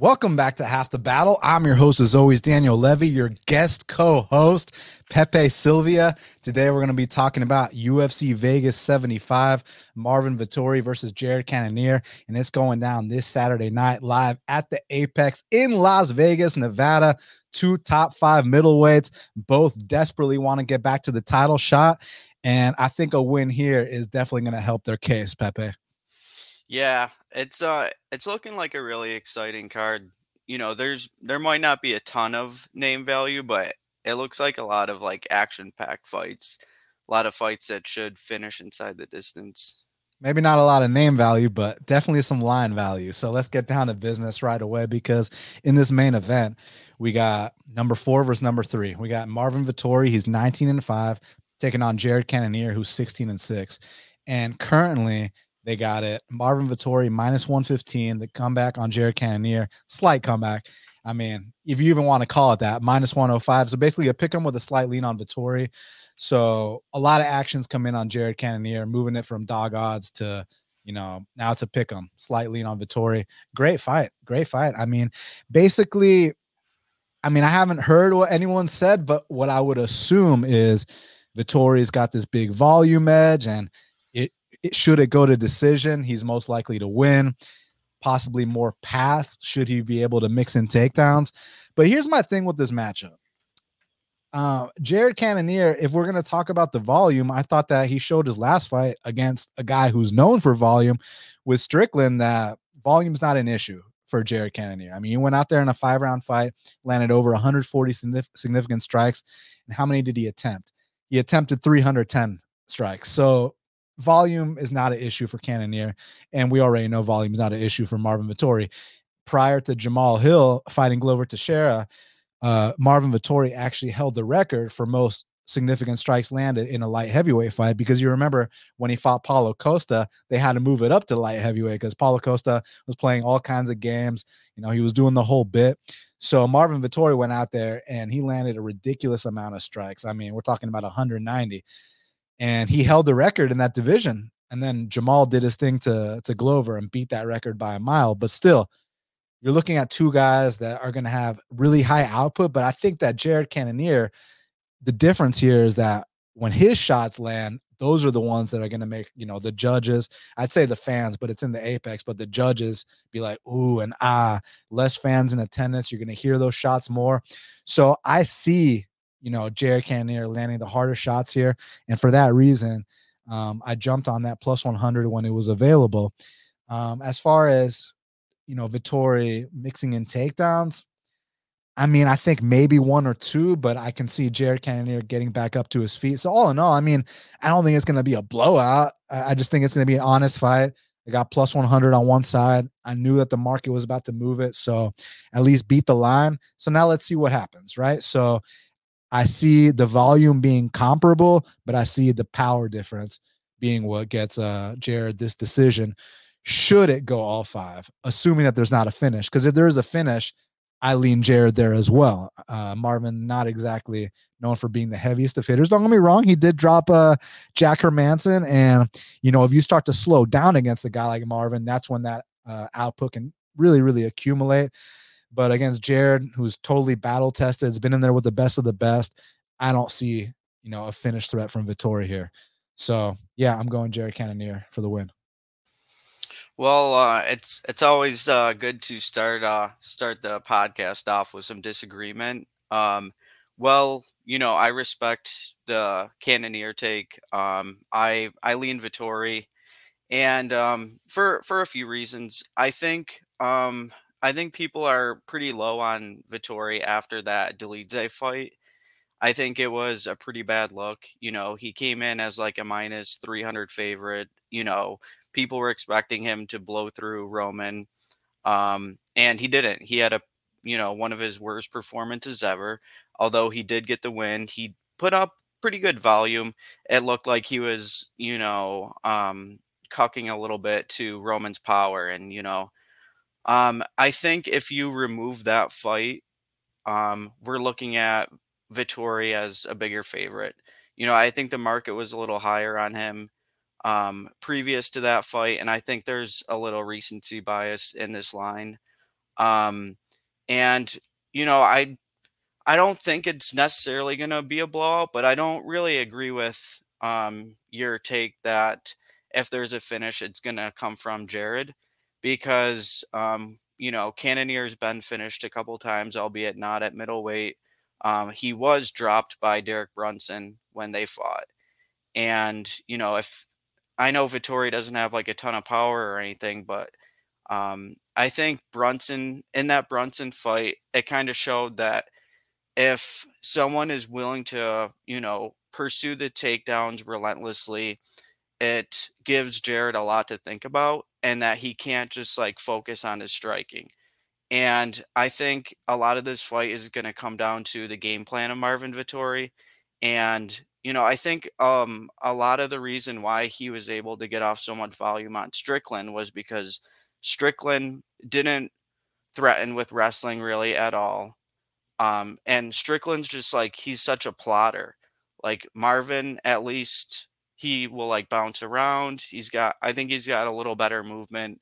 Welcome back to Half the Battle. I'm your host, as always, Daniel Levi, your guest co host, Pepe Silvia. Today, we're going to be talking about UFC Vegas 75, Marvin Vettori versus Jared Cannonier. And it's going down this Saturday night live at the Apex in Las Vegas, Nevada. Two top five middleweights, both desperately want to get back to the title shot. And I think a win here is definitely going to help their case, Pepe. Yeah, it's uh it's looking like a really exciting card. You know, there's there might not be a ton of name value, but it looks like a lot of like action-packed fights. A lot of fights that should finish inside the distance. Maybe not a lot of name value, but definitely some line value. So let's get down to business right away because in this main event, we got number four versus number three. We got Marvin Vettori, He's 19 and five, taking on Jared Cannonier, who's 16 and six. And currently, they got it. Marvin Vettori minus 115. The comeback on Jared Cannonier, slight comeback. I mean, if you even want to call it that, minus 105. So basically, a pick him with a slight lean on Vettori. So a lot of actions come in on Jared Cannonier, moving it from dog odds to, you know, now it's a pick 'em, slight lean on Vettori. Great fight. Great fight. I mean, basically, I mean, I haven't heard what anyone said, but what I would assume is Vettori's got this big volume edge and should it go to decision, he's most likely to win. Possibly more paths should he be able to mix in takedowns. But here's my thing with this matchup. Uh, Jared Cannonier, if we're going to talk about the volume, I thought that he showed his last fight against a guy who's known for volume with Strickland that volume's not an issue for Jared Cannonier. I mean, he went out there in a five round fight, landed over 140 significant strikes. And how many did he attempt? He attempted 310 strikes. So volume is not an issue for Cannonier, and we already know volume is not an issue for Marvin Vettori. Prior to Jamal Hill fighting Glover Teixeira, uh, Marvin Vettori actually held the record for most significant strikes landed in a light heavyweight fight because you remember when he fought Paulo Costa, they had to move it up to light heavyweight because Paulo Costa was playing all kinds of games. You know, he was doing the whole bit. So Marvin Vettori went out there and he landed a ridiculous amount of strikes. I mean, we're talking about 190 and he held the record in that division. And then Jamal did his thing to to Glover and beat that record by a mile. But still, you're looking at two guys that are going to have really high output. But I think that Jared Cannonier, the difference here is that when his shots land, those are the ones that are going to make you know the judges. I'd say the fans, but it's in the apex. But the judges be like, ooh and ah, less fans in attendance. You're going to hear those shots more. So I see you know, Jared Cannonier landing the harder shots here. And for that reason, um, I jumped on that plus 100 when it was available. Um, as far as, you know, Vettori mixing in takedowns, I mean, I think maybe one or two, but I can see Jared Cannonier getting back up to his feet. So all in all, I mean, I don't think it's going to be a blowout. I just think it's going to be an honest fight. I got plus 100 on one side. I knew that the market was about to move it. So at least beat the line. So now let's see what happens, right? So I see the volume being comparable, but I see the power difference being what gets uh Jared this decision. Should it go all five, assuming that there's not a finish? Because if there is a finish, I lean Jared there as well. Uh, Marvin, not exactly known for being the heaviest of hitters. Don't get me wrong; he did drop uh, Jack Hermansson. and you know if you start to slow down against a guy like Marvin, that's when that uh, output can really, really accumulate. But against Jared, who's totally battle tested, has been in there with the best of the best, I don't see, you know, a finish threat from Vettori here. So yeah, I'm going Jared Cannonier for the win. Well, uh, it's it's always uh, good to start uh, start the podcast off with some disagreement. Um, well, you know, I respect the Cannonier take. Um, I I lean Vettori, and um, for for a few reasons. I think um, I think people are pretty low on Vettori after that Dolidze fight. I think it was a pretty bad look. You know, he came in as like a minus 300 favorite. You know, people were expecting him to blow through Roman. Um, and he didn't. He had a, you know, one of his worst performances ever. Although he did get the win, he put up pretty good volume. It looked like he was, you know, um, cucking a little bit to Roman's power. And, you know, um, I think if you remove that fight, um, we're looking at Vettori as a bigger favorite. You know, I think the market was a little higher on him um, previous to that fight, and I think there's a little recency bias in this line. Um, and you know, I I don't think it's necessarily going to be a blowout, but I don't really agree with um, your take that if there's a finish, it's going to come from Jared because um, you know Cannonier's been finished a couple times, albeit not at middleweight. Um, he was dropped by Derek Brunson when they fought, and you know if I know Vettori doesn't have like a ton of power or anything, but um, I think Brunson in that Brunson fight, it kind of showed that if someone is willing to, you know, pursue the takedowns relentlessly, it gives Jared a lot to think about and that he can't just like focus on his striking. And I think a lot of this fight is going to come down to the game plan of Marvin Vettori. And, you know, I think um, a lot of the reason why he was able to get off so much volume on Strickland was because Strickland didn't threaten with wrestling really at all. Um, and Strickland's just like he's such a plotter. Like Marvin, at least he will like bounce around. He's got, I think he's got a little better movement.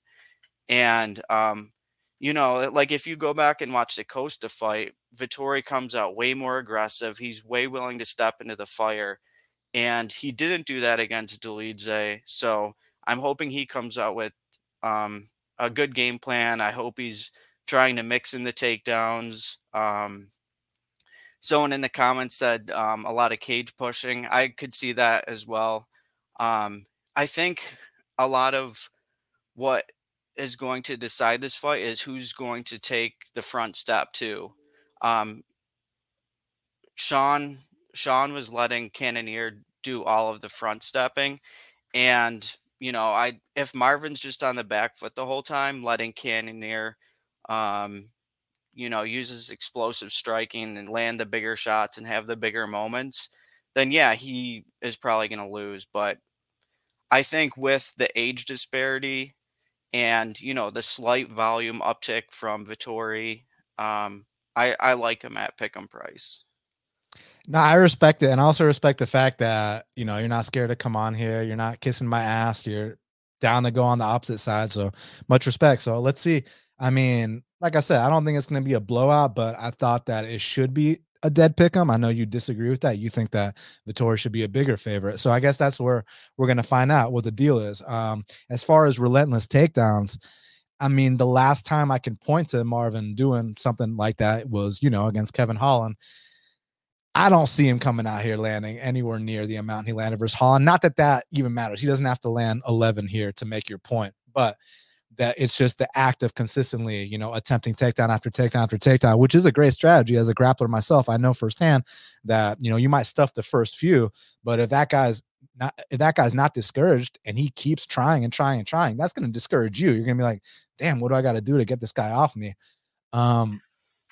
And, um, you know, like if you go back and watch the Costa fight, Vettori comes out way more aggressive. He's way willing to step into the fire. And he didn't do that against Dolidze. So I'm hoping he comes out with um, a good game plan. I hope he's trying to mix in the takedowns. Um, someone in the comments said um, a lot of cage pushing. I could see that as well. Um, I think a lot of what is going to decide this fight is who's going to take the front step too. Um, Sean Sean was letting Cannonier do all of the front stepping, and you know, I if Marvin's just on the back foot the whole time, letting Cannonier um, you know, uses explosive striking and land the bigger shots and have the bigger moments, then yeah, he is probably going to lose. But I think with the age disparity and you know the slight volume uptick from Vettori, um, I I like him at pick'em price. No, I respect it, and I also respect the fact that you know you're not scared to come on here. You're not kissing my ass. You're down to go on the opposite side. So much respect. So let's see. I mean, like I said, I don't think it's going to be a blowout, but I thought that it should be a dead pick 'em. I know you disagree with that. You think that Vettori should be a bigger favorite. So I guess that's where we're going to find out what the deal is. Um, as far as relentless takedowns, I mean, the last time I can point to Marvin doing something like that was, you know, against Kevin Holland. I don't see him coming out here landing anywhere near the amount he landed versus Holland. Not that that even matters. He doesn't have to land 11 here to make your point, but that it's just the act of consistently, you know, attempting takedown after takedown after takedown, which is a great strategy. As a grappler myself, I know firsthand that you know you might stuff the first few, but if that guy's not if that guy's not discouraged and he keeps trying and trying and trying, that's going to discourage you. You're going to be like, damn, what do I got to do to get this guy off me? Um,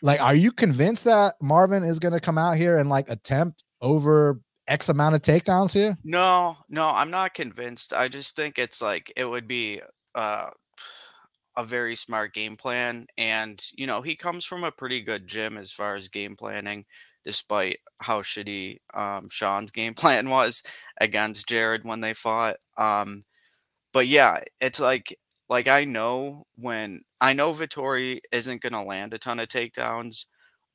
like, are you convinced that Marvin is going to come out here and like attempt over X amount of takedowns here? No, no, I'm not convinced. I just think it's like it would be uh a very smart game plan. And, you know, he comes from a pretty good gym as far as game planning, despite how shitty um, Sean's game plan was against Jared when they fought. Um, but yeah, it's like, like I know when I know Vettori isn't going to land a ton of takedowns.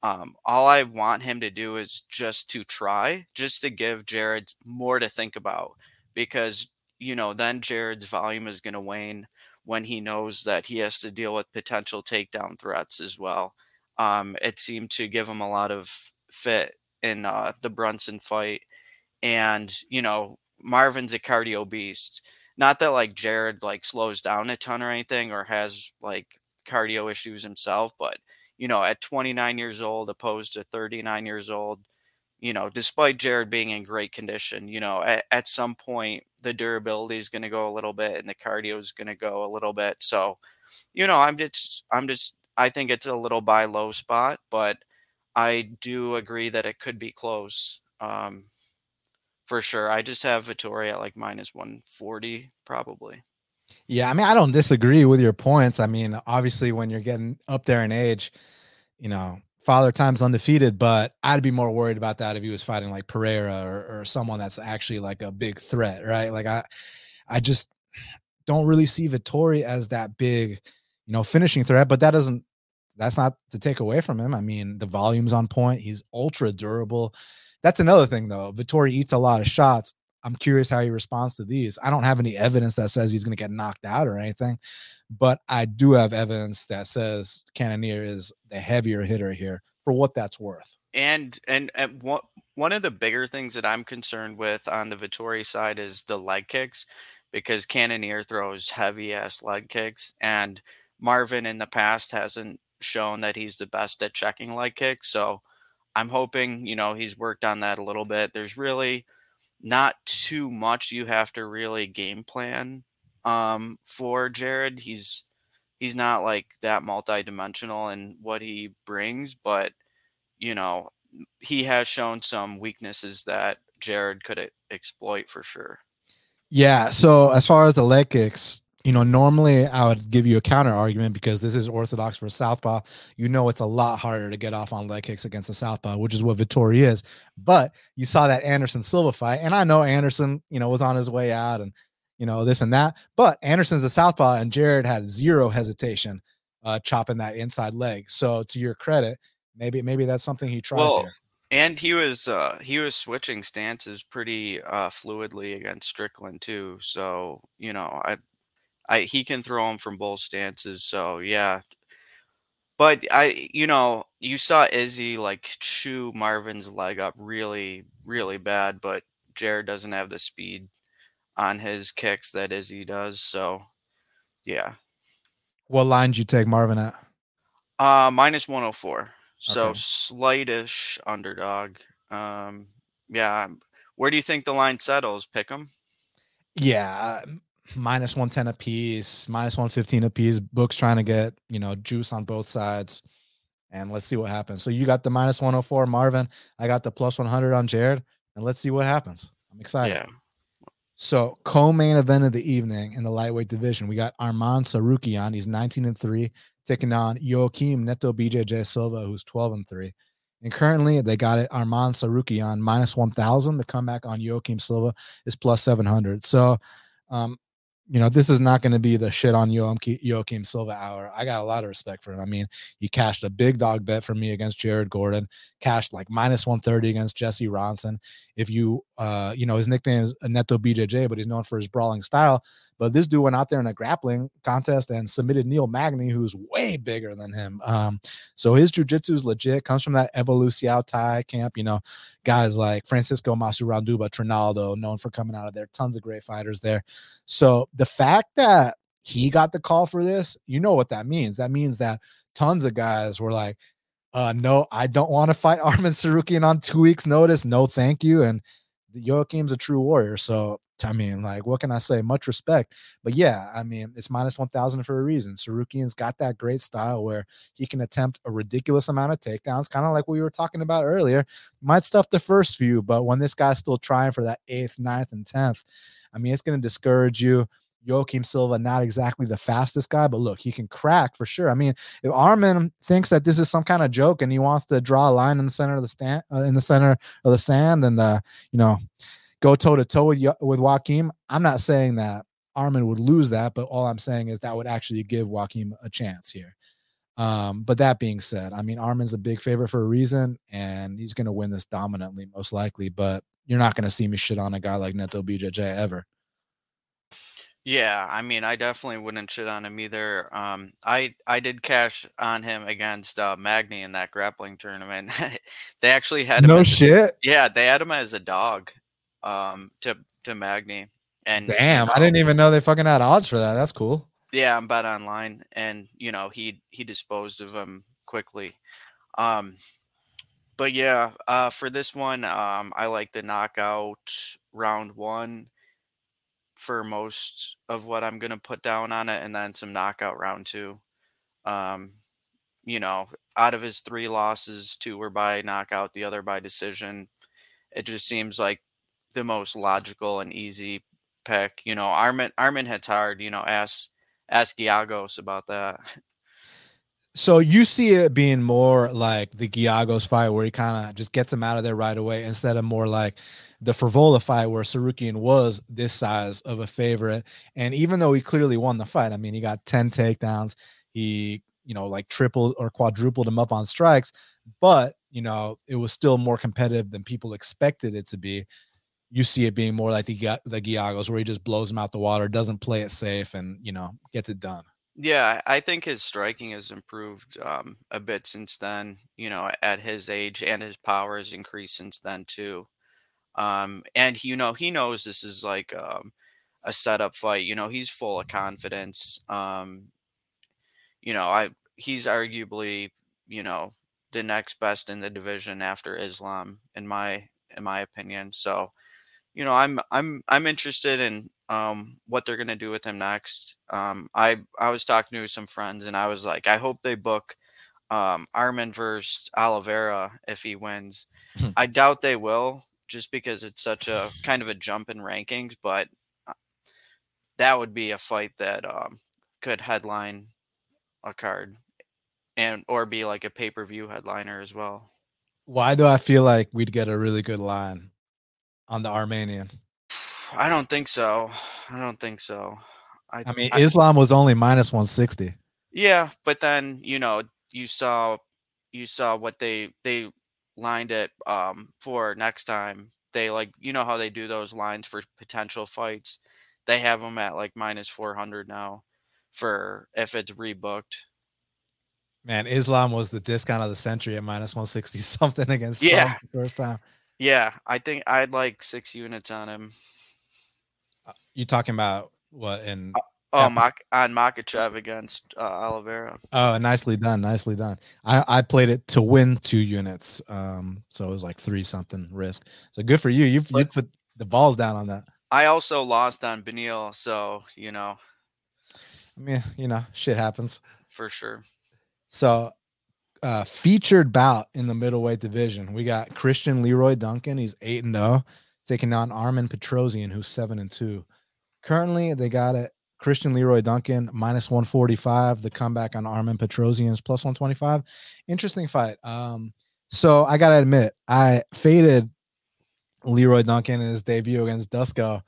Um, all I want him to do is just to try, just to give Jared more to think about because, you know, then Jared's volume is going to wane when he knows that he has to deal with potential takedown threats as well. Um, it seemed to give him a lot of fit in uh, the Brunson fight. And, you know, Marvin's a cardio beast. Not that like Jared like slows down a ton or anything or has like cardio issues himself, but you know, at 29 years old opposed to 39 years old, you know, despite Jared being in great condition, you know, at, at some point the durability is going to go a little bit and the cardio is going to go a little bit. So, you know, I'm just, I'm just, I think it's a little buy low spot, but I do agree that it could be close. Um, for sure. I just have Vettori at like minus 140, probably. Yeah. I mean, I don't disagree with your points. I mean, obviously, when you're getting up there in age, you know, Father Time's undefeated, but I'd be more worried about that if he was fighting like Pereira or, or someone that's actually like a big threat, right? Like I, I just don't really see Vettori as that big, you know, finishing threat. But that doesn't that's not to take away from him. I mean, the volume's on point. He's ultra durable. That's another thing, though. Vettori eats a lot of shots. I'm curious how he responds to these. I don't have any evidence that says he's going to get knocked out or anything, but I do have evidence that says Cannonier is the heavier hitter here for what that's worth. And and and what one of the bigger things that I'm concerned with on the Vettori side is the leg kicks because Cannonier throws heavy ass leg kicks and Marvin in the past hasn't shown that he's the best at checking leg kicks. So I'm hoping, you know, he's worked on that a little bit. There's really not too much you have to really game plan um, for Jared. He's he's not like that multi-dimensional in what he brings, but you know, he has shown some weaknesses that Jared could exploit for sure. Yeah. So as far as the leg kicks, you know, normally I would give you a counter argument because this is orthodox for southpaw. You know, it's a lot harder to get off on leg kicks against a southpaw, which is what Vettori is. But you saw that Anderson Silva fight, and I know Anderson, you know, was on his way out and you know this and that. But Anderson's a southpaw, and Jared had zero hesitation uh, chopping that inside leg. So to your credit, maybe maybe that's something he tries well, here. And he was uh, he was switching stances pretty uh, fluidly against Strickland too. So you know, I I he can throw him from both stances. So yeah. But I you know, you saw Izzy like chew Marvin's leg up really, really bad, but Jared doesn't have the speed on his kicks that Izzy does. So yeah. What line did you take Marvin at? Uh minus 104. So okay. slightish underdog. Um yeah. Where do you think the line settles? Pick them? Yeah, minus 110 a piece, minus 115 a piece. Books trying to get, you know, juice on both sides. And let's see what happens. So you got the minus 104 Marvin. I got the plus 100 on Jared. And let's see what happens. I'm excited. Yeah. So co-main event of the evening in the lightweight division, we got Arman Tsarukyan. He's 19 and 3, taking on Joaquim Neto BJJ Silva, who's 12 and 3. And currently they got it Arman Tsarukyan minus 1,000. The comeback on Joaquim Silva is plus 700. So um, you know, this is not going to be the shit on Joaquim Silva hour. I got a lot of respect for him. I mean, he cashed a big dog bet for me against Jared Gordon, cashed like minus 130 against Jesse Ronson. If you, uh, you know, his nickname is Neto BJJ, but he's known for his brawling style. But this dude went out there in a grappling contest and submitted Neil Magny, who's way bigger than him. Um, so his jujitsu is legit, comes from that Evoluciao Thai camp. You know, guys like Francisco Massaranduba, Trinaldo, known for coming out of there. Tons of great fighters there. So the fact that he got the call for this, you know what that means. That means that tons of guys were like, uh, no, I don't want to fight Arman Tsarukyan on two weeks' notice. No, thank you. And Joaquim's a true warrior. So I mean, like, what can I say? Much respect. But yeah, I mean, it's minus 1,000 for a reason. Tsarukyan's got that great style where he can attempt a ridiculous amount of takedowns, kind of like we were talking about earlier. Might stuff the first few, but when this guy's still trying for that eighth, ninth, and 10th, I mean, it's going to discourage you. Joaquim Silva, not exactly the fastest guy, but look, he can crack for sure. I mean, if Arman thinks that this is some kind of joke and he wants to draw a line in the center of the stand, uh, in the center of the sand, and uh, you know, go toe to toe with with Joaquim. I'm not saying that Arman would lose that, but all I'm saying is that would actually give Joaquim a chance here. Um, but that being said, I mean Arman's a big favorite for a reason, and he's going to win this dominantly, most likely. But you're not going to see me shit on a guy like Neto BJJ ever. Yeah, I mean, I definitely wouldn't shit on him either. Um, I I did cash on him against uh, Magny in that grappling tournament. they actually had him no shit. yeah, they had him as a dog um, to to Magny. And damn, know, I didn't even know they fucking had odds for that. That's cool. Yeah, I'm bet online, and you know he he disposed of him quickly. Um, but yeah, uh, for this one, um, I like the knockout round one for most of what I'm gonna put down on it, and then some knockout round two. Um, you know, out of his three losses, two were by knockout, the other by decision. It just seems like the most logical and easy pick. You know, Armin Arman Hattard, you know, ask ask Giagos about that. So you see it being more like the Giagos fight where he kind of just gets him out of there right away instead of more like the Frevola fight where Tsarukyan was this size of a favorite. And even though he clearly won the fight, I mean, he got 10 takedowns. He you know, like tripled or quadrupled him up on strikes, but you know, it was still more competitive than people expected it to be. You see it being more like the the Giagos, where he just blows them out the water, doesn't play it safe, and you know, gets it done. Yeah, I think his striking has improved um, a bit since then. You know, at his age, and his power has increased since then too. Um, and you know, he knows this is like um, a setup fight. You know, he's full of confidence. Um, you know, I he's arguably you know the next best in the division after Islam, in my in my opinion. So, you know, I'm I'm I'm interested in um, what they're gonna do with him next. Um, I I was talking to some friends and I was like, I hope they book um, Arman versus Oliveira if he wins. Hmm. I doubt they will, just because it's such a kind of a jump in rankings. But uh, that would be a fight that um, could headline a card and or be like a pay-per-view headliner as well. Why do I feel like we'd get a really good line on the Armenian? I don't think so. I don't think so. I, I mean, I, Islam was only minus 160. Yeah, but then, you know, you saw you saw what they they lined it um for next time. They like you know how they do those lines for potential fights. They have them at like minus 400 now for if it's rebooked. Man, Islam was the discount of the century at minus 160 something against yeah. first time. Yeah, I think I'd like six units on him. Uh, you talking about what in? Uh, oh, Mak- on Makhachev against uh, Oliveira. Oh, nicely done, nicely done. I I played it to win two units, um, so it was like three something risk. So good for you. You you put the balls down on that. I also lost on Beneil, so you know. I mean, you know, shit happens. For sure. So, uh, featured bout in the middleweight division, we got Christian Leroy Duncan. He's eight and zero, oh, taking on Armen Petrosyan, who's seven and two. Currently, they got it. Christian Leroy Duncan minus 145. The comeback on Armen Petrosyan is plus 125. Interesting fight. Um, so I gotta admit, I faded Leroy Duncan in his debut against Dusko.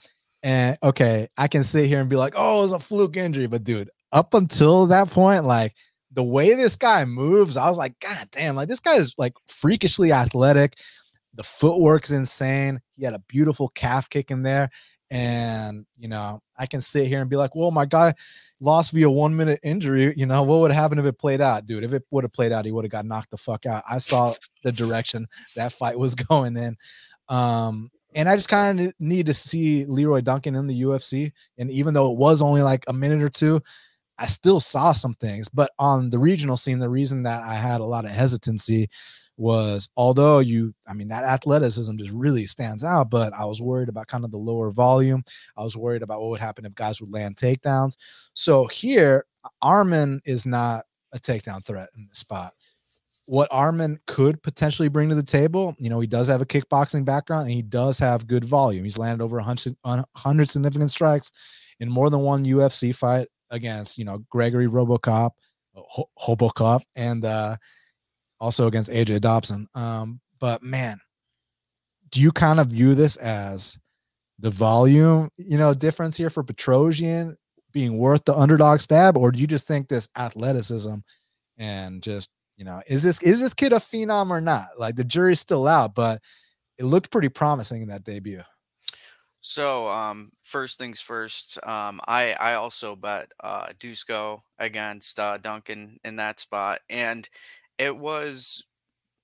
And okay, I can sit here and be like, oh, it was a fluke injury. But dude, up until that point, like the way this guy moves, I was like, God damn, like this guy is like freakishly athletic. The footwork's insane. He had a beautiful calf kick in there. And, you know, I can sit here and be like, well, my guy lost via one minute injury. You know, what would happen if it played out? Dude, if it would have played out, he would have got knocked the fuck out. I saw the direction that fight was going in. Um, and I just kind of need to see Leroy Duncan in the UFC. And even though it was only like a minute or two, I still saw some things, but on the regional scene, the reason that I had a lot of hesitancy was although you, I mean, that athleticism just really stands out, but I was worried about kind of the lower volume. I was worried about what would happen if guys would land takedowns. So here, Armen is not a takedown threat in this spot. What Armen could potentially bring to the table, you know, he does have a kickboxing background and he does have good volume. He's landed over 100, 100 significant strikes in more than one UFC fight against you know Gregory Robocop, Ho- Hobocop, and uh, also against AJ Dobson. Um, but man, do you kind of view this as the volume, you know, difference here for Petrosyan being worth the underdog stab, or do you just think this athleticism and just you know, is this is this kid a phenom or not? Like the jury's still out, but it looked pretty promising in that debut. So, um, first things first, um, I I also bet uh, Dusko against uh, Duncan in that spot, and it was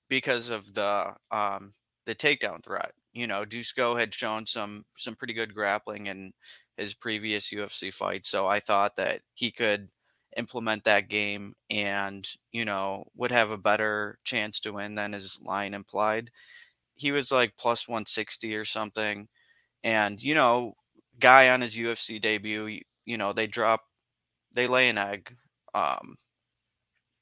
because of the um, the takedown threat. You know, Dusko had shown some some pretty good grappling in his previous UFC fight, so I thought that he could implement that game and you know would have a better chance to win than his line implied. He was like plus 160 or something and, you know, guy on his UFC debut, you know, they drop, they lay an egg um,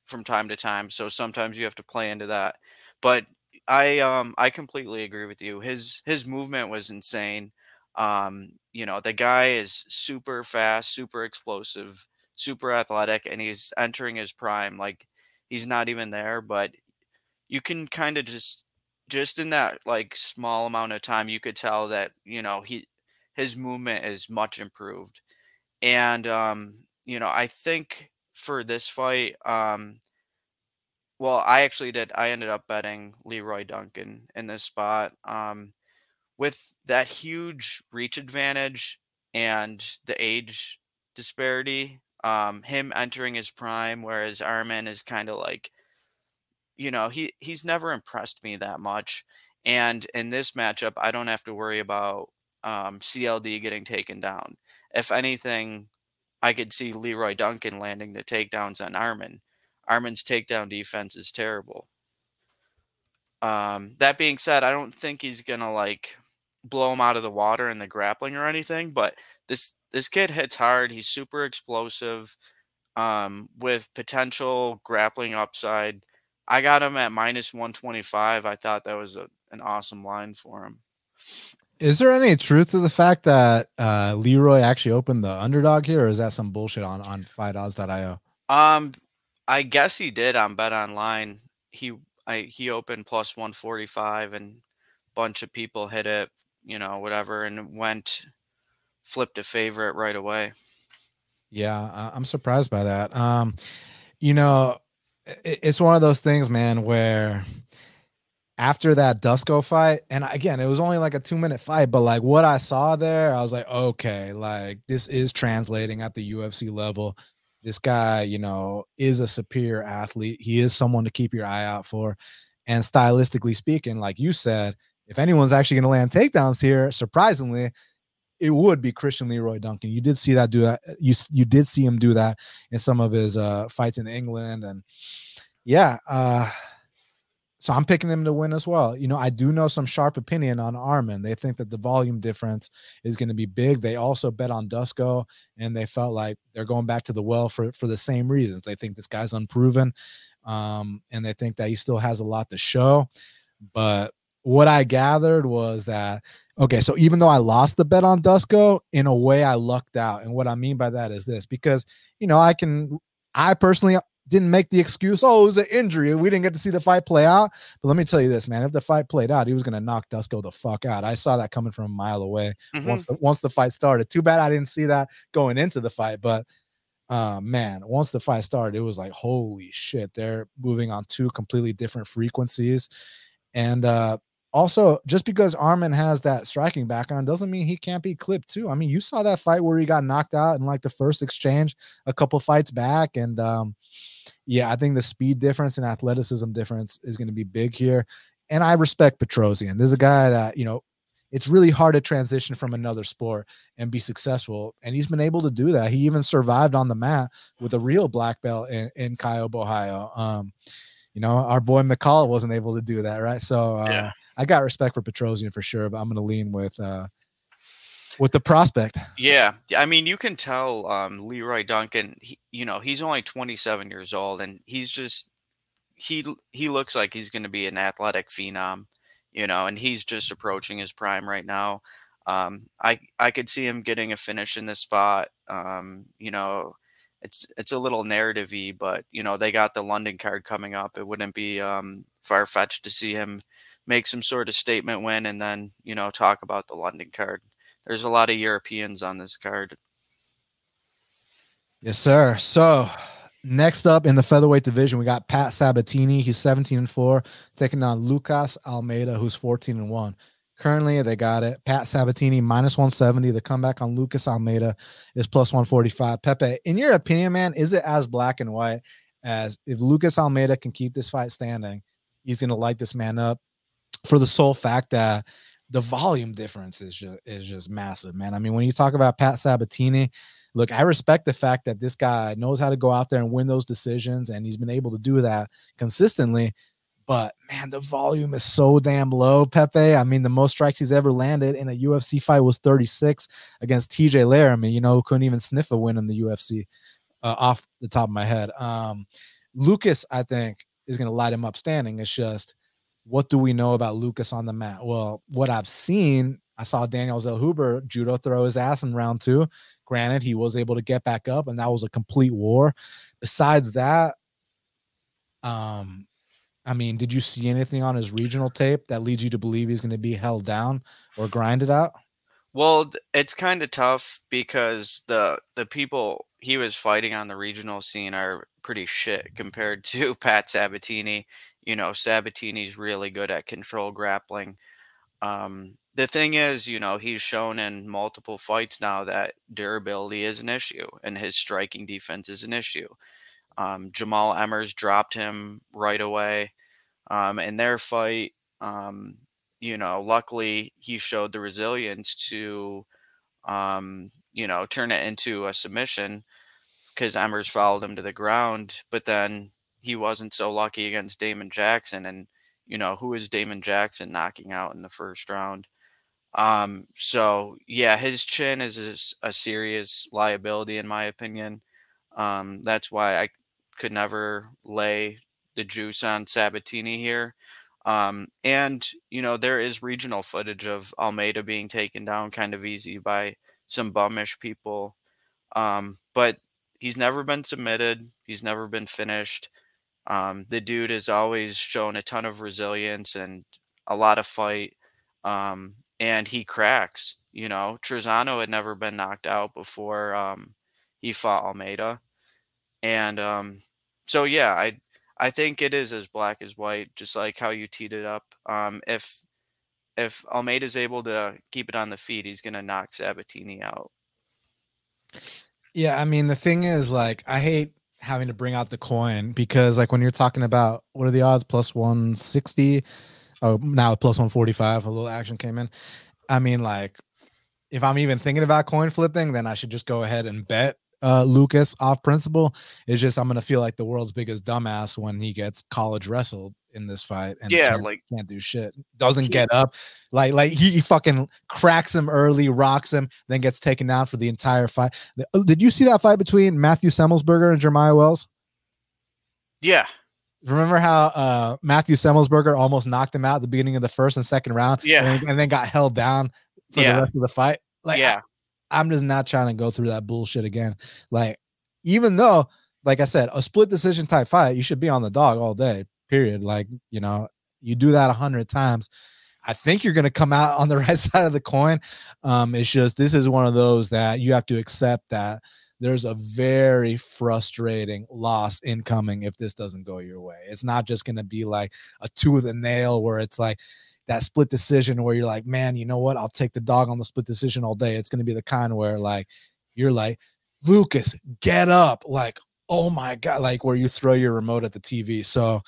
from time to time. So sometimes you have to play into that. But I, um, I completely agree with you. His, his movement was insane. Um, you know, the guy is super fast, super explosive, super athletic, and he's entering his prime. Like he's not even there, but you can kind of just just in that like small amount of time you could tell that you know he his movement is much improved and um you know i think for this fight, um, well, I actually did. I ended up betting Leroy Duncan in this spot. Um, with that huge reach advantage and the age disparity, um, him entering his prime, whereas Armen is kind of like, you know, he he's never impressed me that much. And in this matchup, I don't have to worry about um, CLD getting taken down. If anything, I could see Leroy Duncan landing the takedowns on Armen. Armen's takedown defense is terrible. Um, that being said, I don't think he's gonna like blow him out of the water in the grappling or anything, but this this kid hits hard. He's super explosive, um, with potential grappling upside. I got him at minus one twenty five. I thought that was a, an awesome line for him. Is there any truth to the fact that uh, Leroy actually opened the underdog here, or is that some bullshit on on FightOdds.io? Um, I guess he did on Bet Online. He I he opened plus one forty five, and a bunch of people hit it, you know, whatever, and went flipped a favorite right away. Yeah, I'm surprised by that. Um, you know, it's one of those things, man, where after that Dusko fight, and again, it was only like a two minute fight, but like what I saw there, I was like, okay, like this is translating at the UFC level. This guy, you know, is a superior athlete. He is someone to keep your eye out for. And stylistically speaking, like you said, if anyone's actually going to land takedowns here, surprisingly, it would be Christian Leroy Duncan. You did see that do that. You you did see him do that in some of his uh, fights in England, and yeah, uh, so I'm picking him to win as well. You know, I do know some sharp opinion on Armen. They think that the volume difference is going to be big. They also bet on Dusko, and they felt like they're going back to the well for for the same reasons. They think this guy's unproven, um, and they think that he still has a lot to show. But what I gathered was that okay, so even though I lost the bet on Dusko, in a way I lucked out. And what I mean by that is this because you know I can I personally didn't make the excuse, oh, it was an injury. We didn't get to see the fight play out. But let me tell you this, man. If the fight played out, he was gonna knock Dusko the fuck out. I saw that coming from a mile away mm-hmm. once the once the fight started. Too bad I didn't see that going into the fight, but uh man, once the fight started, it was like, holy shit, they're moving on two completely different frequencies. And uh also, just because Armen has that striking background doesn't mean he can't be clipped too. I mean, you saw that fight where he got knocked out in like the first exchange a couple fights back, and um, yeah, I think the speed difference and athleticism difference is going to be big here. And I respect Petrosyan. There's a guy that, you know, it's really hard to transition from another sport and be successful. And he's been able to do that. He even survived on the mat with a real black belt in, in Cayo, Ohio. Um, you know, our boy McCall wasn't able to do that, right? So uh, yeah. I got respect for Petrosyan for sure, but I'm going to lean with uh, with the prospect. Yeah, I mean, you can tell um, Leroy Duncan. He, you know, he's only 27 years old, and he's just he he looks like he's going to be an athletic phenom. You know, and he's just approaching his prime right now. Um, I I could see him getting a finish in this spot. Um, you know, it's it's a little narrativey, but you know they got the London card coming up. It wouldn't be um, far fetched to see him make some sort of statement win, and then you know talk about the London card there's a lot of Europeans on this card. Yes, sir. So next up in the featherweight division, we got Pat Sabatini. He's 17 and 4, taking on Lucas Almeida, who's 14 and 1. Currently, they got it. Pat Sabatini minus 170. The comeback on Lucas Almeida is plus 145. Pepe, in your opinion, man, is it as black and white as if Lucas Almeida can keep this fight standing? He's going to light this man up for the sole fact that the volume difference is just is just massive, man. I mean, when you talk about Pat Sabatini, look, I respect the fact that this guy knows how to go out there and win those decisions, and he's been able to do that consistently. But man, the volume is so damn low, Pepe. I mean, the most strikes he's ever landed in a UFC fight was 36 against TJ Laramie, you know, couldn't even sniff a win in the UFC uh, off the top of my head. Um, Lucas, I think, is going to light him up standing. It's just what do we know about Lucas on the mat? Well, what I've seen, I saw Daniel Zellhuber judo throw his ass in round two. Granted, he was able to get back up, and that was a complete war. Besides that, um, I mean, did you see anything on his regional tape that leads you to believe he's going to be held down or grinded out? Well, it's kind of tough because the the people he was fighting on the regional scene are pretty shit compared to Pat Sabatini. You know, Sabatini's really good at control grappling. Um, the thing is, you know, he's shown in multiple fights now that durability is an issue and his striking defense is an issue. Um, Jamall Emmers dropped him right away um, in their fight. Um, you know, luckily he showed the resilience to, um, you know, turn it into a submission because Emmers followed him to the ground. But then he wasn't so lucky against Damon Jackson. And, you know, who is Damon Jackson knocking out in the first round? Um, so yeah, his chin is a, a serious liability in my opinion. Um, that's why I could never lay the juice on Sabatini here. Um, and you know there is regional footage of Almeida being taken down kind of easy by some bummish people, um, but he's never been submitted. He's never been finished. Um, the dude has always shown a ton of resilience and a lot of fight. Um, and he cracks. You know, Trizano had never been knocked out before um, he fought Almeida, and um, so yeah, I I think it is as black as white, just like how you teed it up. Um, if if Almeida's able to keep it on the feet, he's gonna knock Sabatini out. Yeah, I mean the thing is, like, I hate having to bring out the coin because, like, when you're talking about what are the odds plus one sixty Oh, now plus 145. A little action came in. I mean, like, if I'm even thinking about coin flipping, then I should just go ahead and bet uh, Lucas off principle. It's just I'm gonna feel like the world's biggest dumbass when he gets college wrestled in this fight and yeah, can't, like can't do shit, doesn't get up, like like he, he, fucking cracks him early, rocks him, then gets taken down for the entire fight. Uh, did you see that fight between Matthew Semelsberger and Jeremiah Wells? Yeah, Remember how uh, Matthew Semelsberger almost knocked him out at the beginning of the first and second round? Yeah. And, and then got held down for yeah. the rest of the fight. Like, yeah. I'm just not trying to go through that bullshit again. Like, even though, like I said, a split decision type fight, you should be on the dog all day, period. Like, you know, you do that a hundred times. I think you're going to come out on the right side of the coin. Um, it's just this is one of those that you have to accept that there's a very frustrating loss incoming if this doesn't go your way. It's not just going to be like a tooth and nail where it's like that split decision where you're like, man, you know what? I'll take the dog on the split decision all day. It's going to be the kind where like you're like, Lucas, get up. Like, oh my God, like where you throw your remote at the TV. So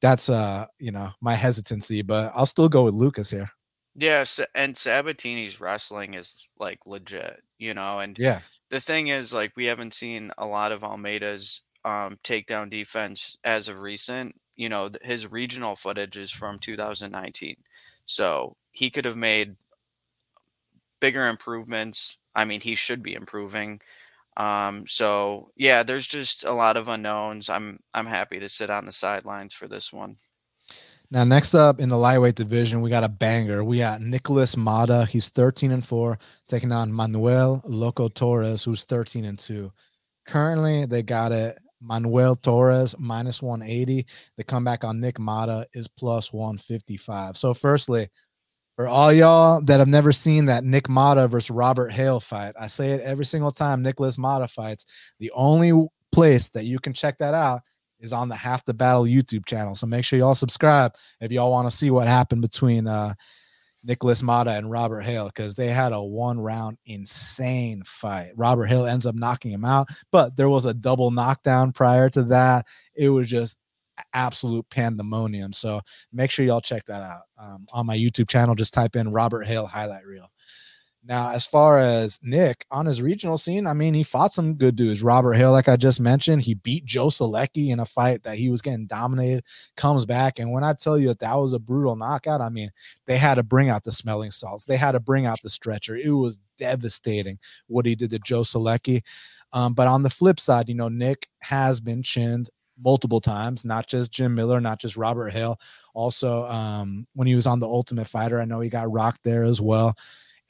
that's, uh, you know, my hesitancy, but I'll still go with Lucas here. Yes, and Sabatini's wrestling is like legit, you know, and yeah, the thing is, like, we haven't seen a lot of Almeida's um, takedown defense as of recent. You know, his regional footage is from 2019. So he could have made bigger improvements. I mean, he should be improving. Um, so yeah, there's just a lot of unknowns. I'm I'm happy to sit on the sidelines for this one. Now, next up in the lightweight division, we got a banger. We got Nikolas Motta. He's 13 and 4, taking on Manuel Loco Torres, who's 13 and 2. Currently, they got it Manuel Torres minus 180. The comeback on Nick Motta is plus 155. So, firstly, for all y'all that have never seen that Nick Motta versus Robert Hale fight, I say it every single time Nikolas Motta fights. The only place that you can check that out is on the Half the Battle YouTube channel. So make sure y'all subscribe if y'all want to see what happened between uh, Nikolas Motta and Robert Hale because they had a one round insane fight. Robert Hale ends up knocking him out, but there was a double knockdown prior to that. It was just absolute pandemonium. So make sure y'all check that out um, on my YouTube channel. Just type in Robert Hale highlight reel. Now, as far as Nick on his regional scene, I mean, he fought some good dudes. Robert Hill, like I just mentioned, he beat Joe Selecki in a fight that he was getting dominated, comes back. And when I tell you that that was a brutal knockout, I mean, they had to bring out the smelling salts, they had to bring out the stretcher. It was devastating what he did to Joe Selecki. Um, but on the flip side, you know, Nick has been chinned multiple times, not just Jim Miller, not just Robert Hill. Also, um, when he was on the Ultimate Fighter, I know he got rocked there as well.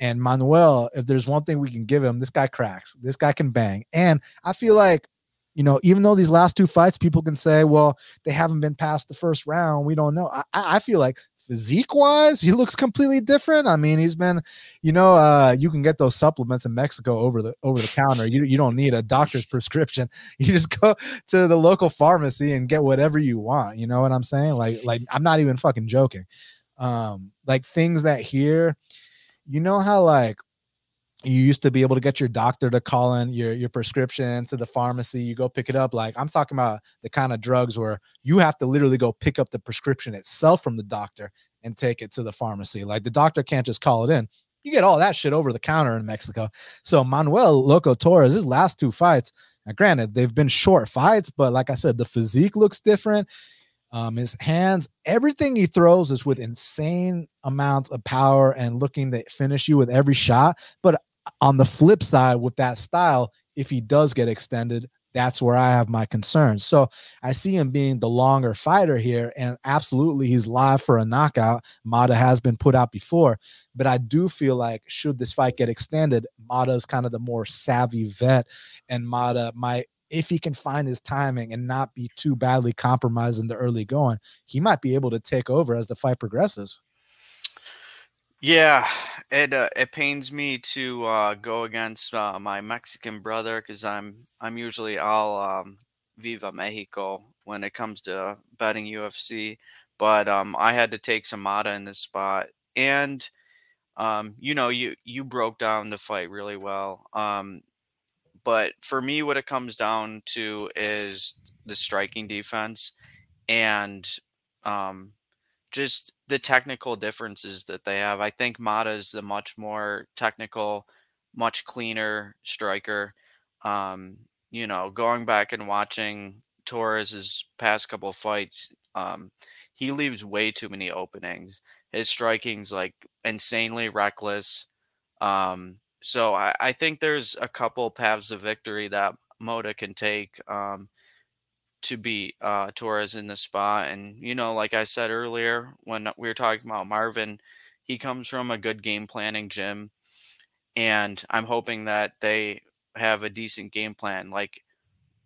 And Manuel, if there's one thing we can give him, this guy cracks. This guy can bang. And I feel like, you know, even though these last two fights, people can say, well, they haven't been past the first round. We don't know. I, I feel like physique wise, he looks completely different. I mean, he's been, you know, uh, you can get those supplements in Mexico over the over the counter. You you don't need a doctor's prescription. You just go to the local pharmacy and get whatever you want. You know what I'm saying? Like like I'm not even fucking joking. Um, like things that here, you know how like you used to be able to get your doctor to call in your your prescription to the pharmacy you go pick it up? Like i'm talking about the kind of drugs where you have to literally go pick up the prescription itself from the doctor and take it to the pharmacy. Like the doctor can't just call it in. You get all that shit over the counter in mexico. So manuel loco torres his last two fights now granted they've been short fights but like i said the physique looks different um, his hands, everything he throws is with insane amounts of power and looking to finish you with every shot. But on the flip side, with that style, if he does get extended, that's where I have my concerns. So I see him being the longer fighter here, and absolutely he's live for a knockout. Motta has been put out before, but I do feel like should this fight get extended, Motta is kind of the more savvy vet, and Motta might. If he can find his timing and not be too badly compromised in the early going, he might be able to take over as the fight progresses. Yeah, it uh, it pains me to uh, go against uh, my Mexican brother because I'm I'm usually all um, Viva Mexico when it comes to betting UFC, but um, I had to take Samada in this spot, and um, you know you you broke down the fight really well. Um, but for me, what it comes down to is the striking defense, and um, just the technical differences that they have. I think Motta is a much more technical, much cleaner striker. Um, you know, going back and watching Torres's past couple fights, um, he leaves way too many openings. His striking's like insanely reckless. Um, so I, I think there's a couple paths of victory that Motta can take. Um, to beat uh, Torres in the spot. And, you know, like I said earlier, when we were talking about Marvin, he comes from a good game planning gym. And I'm hoping that they have a decent game plan. Like,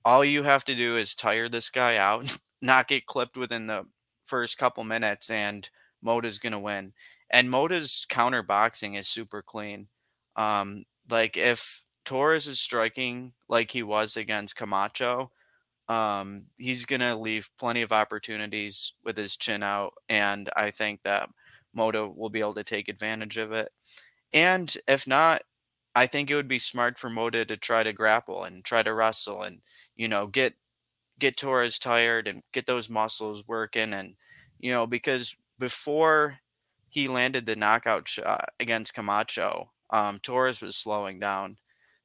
all you have to do is tire this guy out, not get clipped within the first couple minutes, and Motta's going to win. And Motta's counter boxing is super clean. Um, like, if Torres is striking like he was against Camacho, um, he's going to leave plenty of opportunities with his chin out. And I think that Motta will be able to take advantage of it. And if not, I think it would be smart for Motta to try to grapple and try to wrestle and, you know, get get Torres tired and get those muscles working and you know because before he landed the knockout shot against Camacho, um, Torres was slowing down.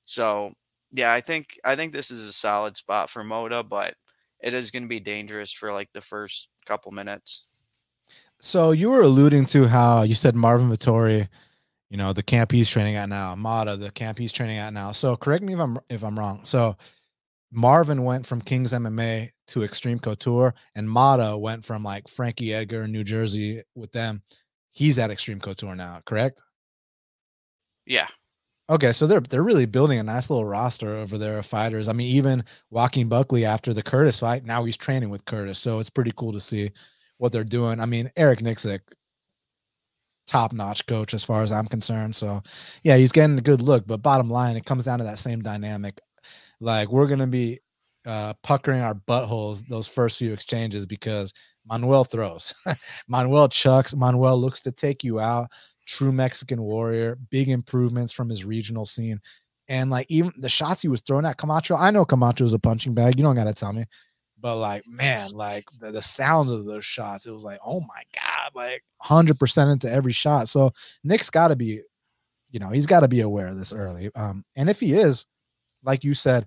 So yeah, I think I think this is a solid spot for Motta, but it is going to be dangerous for like the first couple minutes. So you were alluding to how you said Marvin Vettori, you know, the camp he's training at now, Motta, the camp he's training at now. So correct me if I'm if I'm wrong. So Marvin went from King's MMA to Extreme Couture, and Motta went from like Frankie Edgar in New Jersey with them. He's at Extreme Couture now, correct? Yeah. Okay, so they're they're really building a nice little roster over there of fighters. I mean, even Joaquin Buckley after the Curtis fight, now he's training with Curtis, so it's pretty cool to see what they're doing. I mean, Eric Nicksick, top notch coach as far as I'm concerned. So, yeah, he's getting a good look. But bottom line, it comes down to that same dynamic. Like we're gonna be uh, puckering our buttholes those first few exchanges because Manuel throws, Manuel chucks, Manuel looks to take you out true Mexican warrior, big improvements from his regional scene. And like even the shots he was throwing at Camacho, I know Camacho is a punching bag. You don't got to tell me. But like, man, like the, the sounds of those shots, it was like, oh my God, like 100% into every shot. So Nick's got to be, you know, he's got to be aware of this early. Um, and if he is, like you said,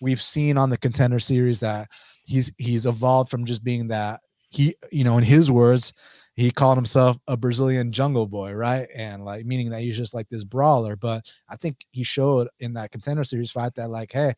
we've seen on the contender series that he's he's evolved from just being that he, you know, in his words, he called himself a Brazilian jungle boy, right? And like meaning that he's just like this brawler. But I think he showed in that contender series fight that like, hey,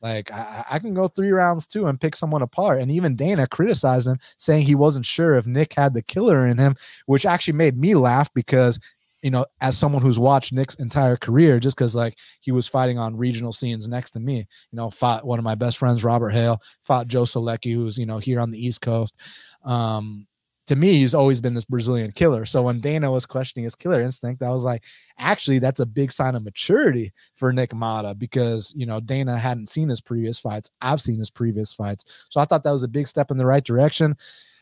like I, I, can go three rounds too and pick someone apart. And even Dana criticized him, saying he wasn't sure if Nick had the killer in him, which actually made me laugh because you know, as someone who's watched Nick's entire career, just because like he was fighting on regional scenes next to me, you know, fought one of my best friends, Robert Hale, fought Joe Selecki, who's you know here on the East Coast. Um, to me, he's always been this Brazilian killer. So when Dana was questioning his killer instinct, I was like, actually, that's a big sign of maturity for Nick Motta because, you know, Dana hadn't seen his previous fights. I've seen his previous fights. So I thought that was a big step in the right direction.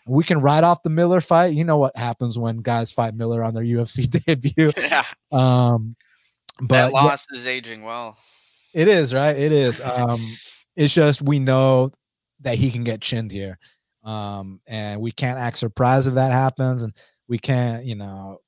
We can write off the Miller fight. You know what happens when guys fight Miller on their UFC debut. Yeah. Um, but that yeah, loss is aging well. it is, right? It is. Um, it's just we know that he can get chinned here. Um, and we can't act surprised if that happens, and we can't, you know,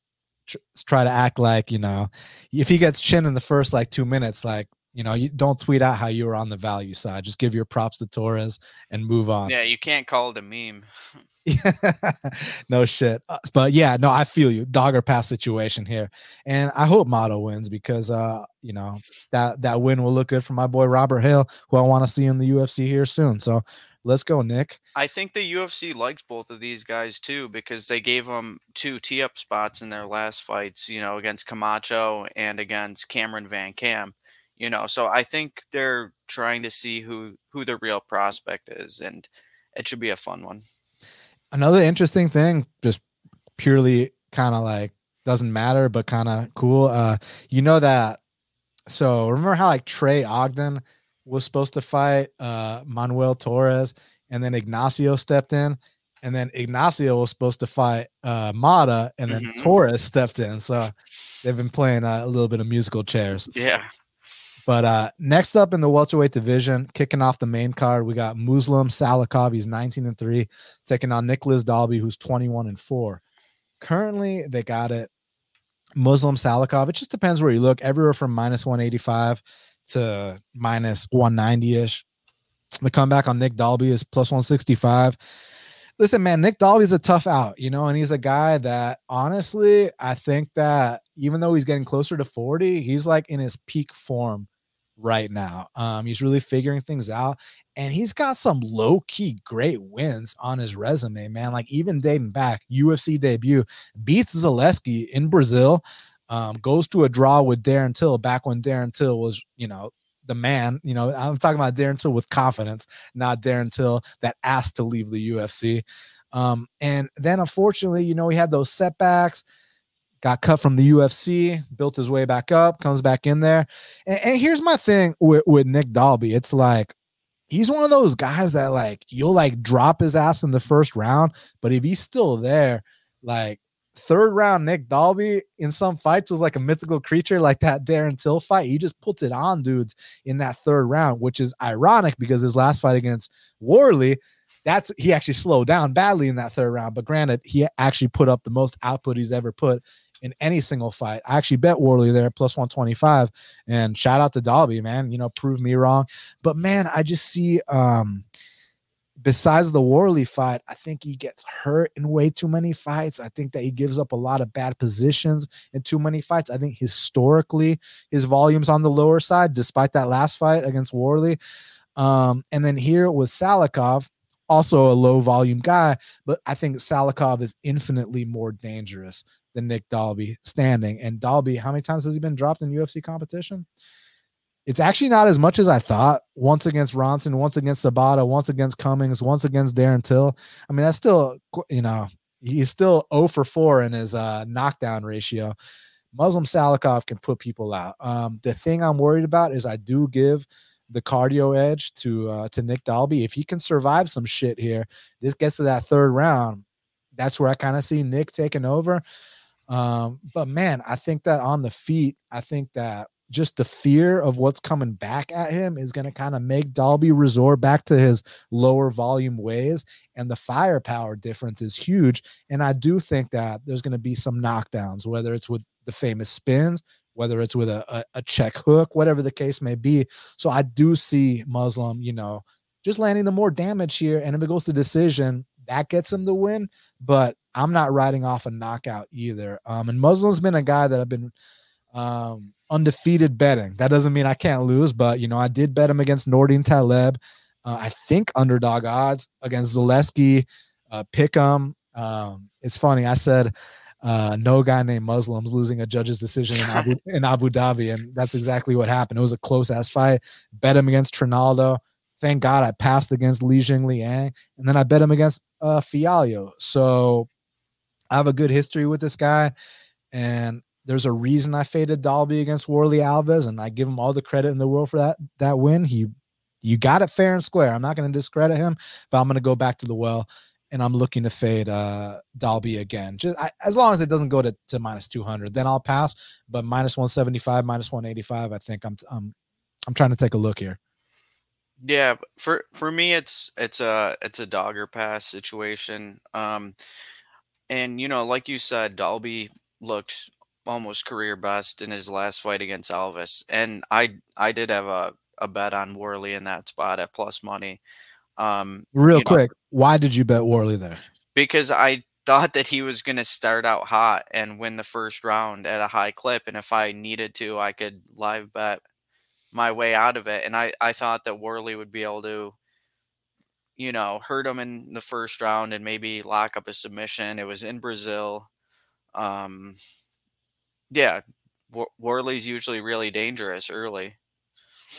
tr- try to act like, you know, if he gets chinned in the first like two minutes, like, you know, you don't tweet out how you were on the value side. Just give your props to Torres and move on. Yeah, you can't call it a meme. no shit. Uh, But yeah, no, I feel you. Dogger pass situation here. And I hope Motta wins because uh, you know, that that win will look good for my boy Robert Hale, who I want to see in the UFC here soon. So let's go, Nick. I think the UFC likes both of these guys too because they gave them two tee up spots in their last fights, you know, against Camacho and against Cameron VanCamp. You know, so I think they're trying to see who who the real prospect is, and it should be a fun one. Another interesting thing, just purely kind of like doesn't matter, but kind of cool. Uh, you know that. So remember how like Trey Ogden was supposed to fight uh Manuel Torres, and then Ignacio stepped in, and then Ignacio was supposed to fight uh Mata, and then Mhm. Torres stepped in. So they've been playing uh, a little bit of musical chairs. Yeah, But uh next up in the welterweight division, kicking off the main card, we got Muslim Salikhov. He's 19 and 3, taking on Nicolas Dalby, who's 21 and 4. Currently, they got it. Muslim Salikhov. It just depends where you look, everywhere from minus 185 to minus 190-ish. The comeback on Nick Dalby is plus 165. Listen, man, Nick Dalby's a tough out, you know, and he's a guy that honestly, I think that even though he's getting closer to 40, he's like in his peak form right now. Um, he's really figuring things out, and he's got some low key great wins on his resume, man. Like even dating back, UFC debut beats Zaleski in Brazil, um, goes to a draw with Darren Till back when Darren Till was, you know, the man. You know, I'm talking about Darren Till with confidence, not Darren Till that asked to leave the UFC. Um, and then unfortunately, you know, he had those setbacks got cut from the UFC, built his way back up, comes back in there. And, and here's my thing with, with Nick Dalby. It's like he's one of those guys that like you'll like drop his ass in the first round, but if he's still there, like third round Nick Dalby in some fights was like a mythical creature, like that Darren Till fight. He just puts it on dudes in that third round, which is ironic because his last fight against Warlley. That's he actually slowed down badly in that third round, but granted, he actually put up the most output he's ever put in any single fight. I actually bet Warlley there plus 125 and shout out to Dalby, man, you know, prove me wrong. But man, I just see um besides the Warlley fight, I think he gets hurt in way too many fights. I think that he gives up a lot of bad positions in too many fights. I think historically his volume's on the lower side despite that last fight against Warlley. Um and then here with Salikhov, also a low volume guy, but I think Salikhov is infinitely more dangerous than Nick Dalby standing. And Dalby, how many times has he been dropped in UFC competition? It's actually not as much as I thought. Once against Ronson, once against Sabata, once against Cummings, once against Darren Till. I mean, that's still, you know, he's still 0 for 4 in his uh, knockdown ratio. Muslim Salikov can put people out. Um, the thing I'm worried about is I do give the cardio edge to uh, to Nick Dalby. If he can survive some shit here, this gets to that third round. That's where I kind of see Nick taking over. Um, but man, I think that on the feet, I think that just the fear of what's coming back at him is going to kind of make Dalby resort back to his lower volume ways. And the firepower difference is huge. And I do think that there's going to be some knockdowns, whether it's with the famous spins, whether it's with a, a, a check hook, whatever the case may be. So I do see Muslim, you know, just landing the more damage here. And if it goes to decision, that gets him the win. But I'm not riding off a knockout either. Um, and Muslim's been a guy that I've been um undefeated betting. That doesn't mean I can't lose, but you know, I did bet him against Nordine Taleb. Uh, I think underdog odds against Zaleski, uh, Pick'em. Um, it's funny. I said uh, no guy named Muslims losing a judge's decision in Abu, in Abu Dhabi, and that's exactly what happened. It was a close ass fight. Bet him against Trinaldo. Thank God I passed against Li Jing Liang, and then I bet him against uh, Fialho. So I have a good history with this guy, and there's a reason I faded Dalby against Warlley Alves, and I give him all the credit in the world for that that win. He, you got it fair and square. I'm not going to discredit him, but I'm going to go back to the well, and I'm looking to fade uh Dalby again. Just I, as long as it doesn't go to, to minus 200, then I'll pass. But minus 175, minus 185, I think I'm I'm I'm trying to take a look here. Yeah, for for me, it's it's a it's a dogger pass situation. Um, and you know, like you said, Dalby looked almost career best in his last fight against Alves, and I I did have a a bet on Warlley in that spot at plus money. Um, Real you know, quick, why did you bet Warlley there? because I thought that he was going to start out hot and win the first round at a high clip, and if I needed to, I could live bet my way out of it. And I I thought that Worley would be able to, you know, hurt him in the first round and maybe lock up a submission. It was in Brazil. Um, yeah, War- Warlley's usually really dangerous early.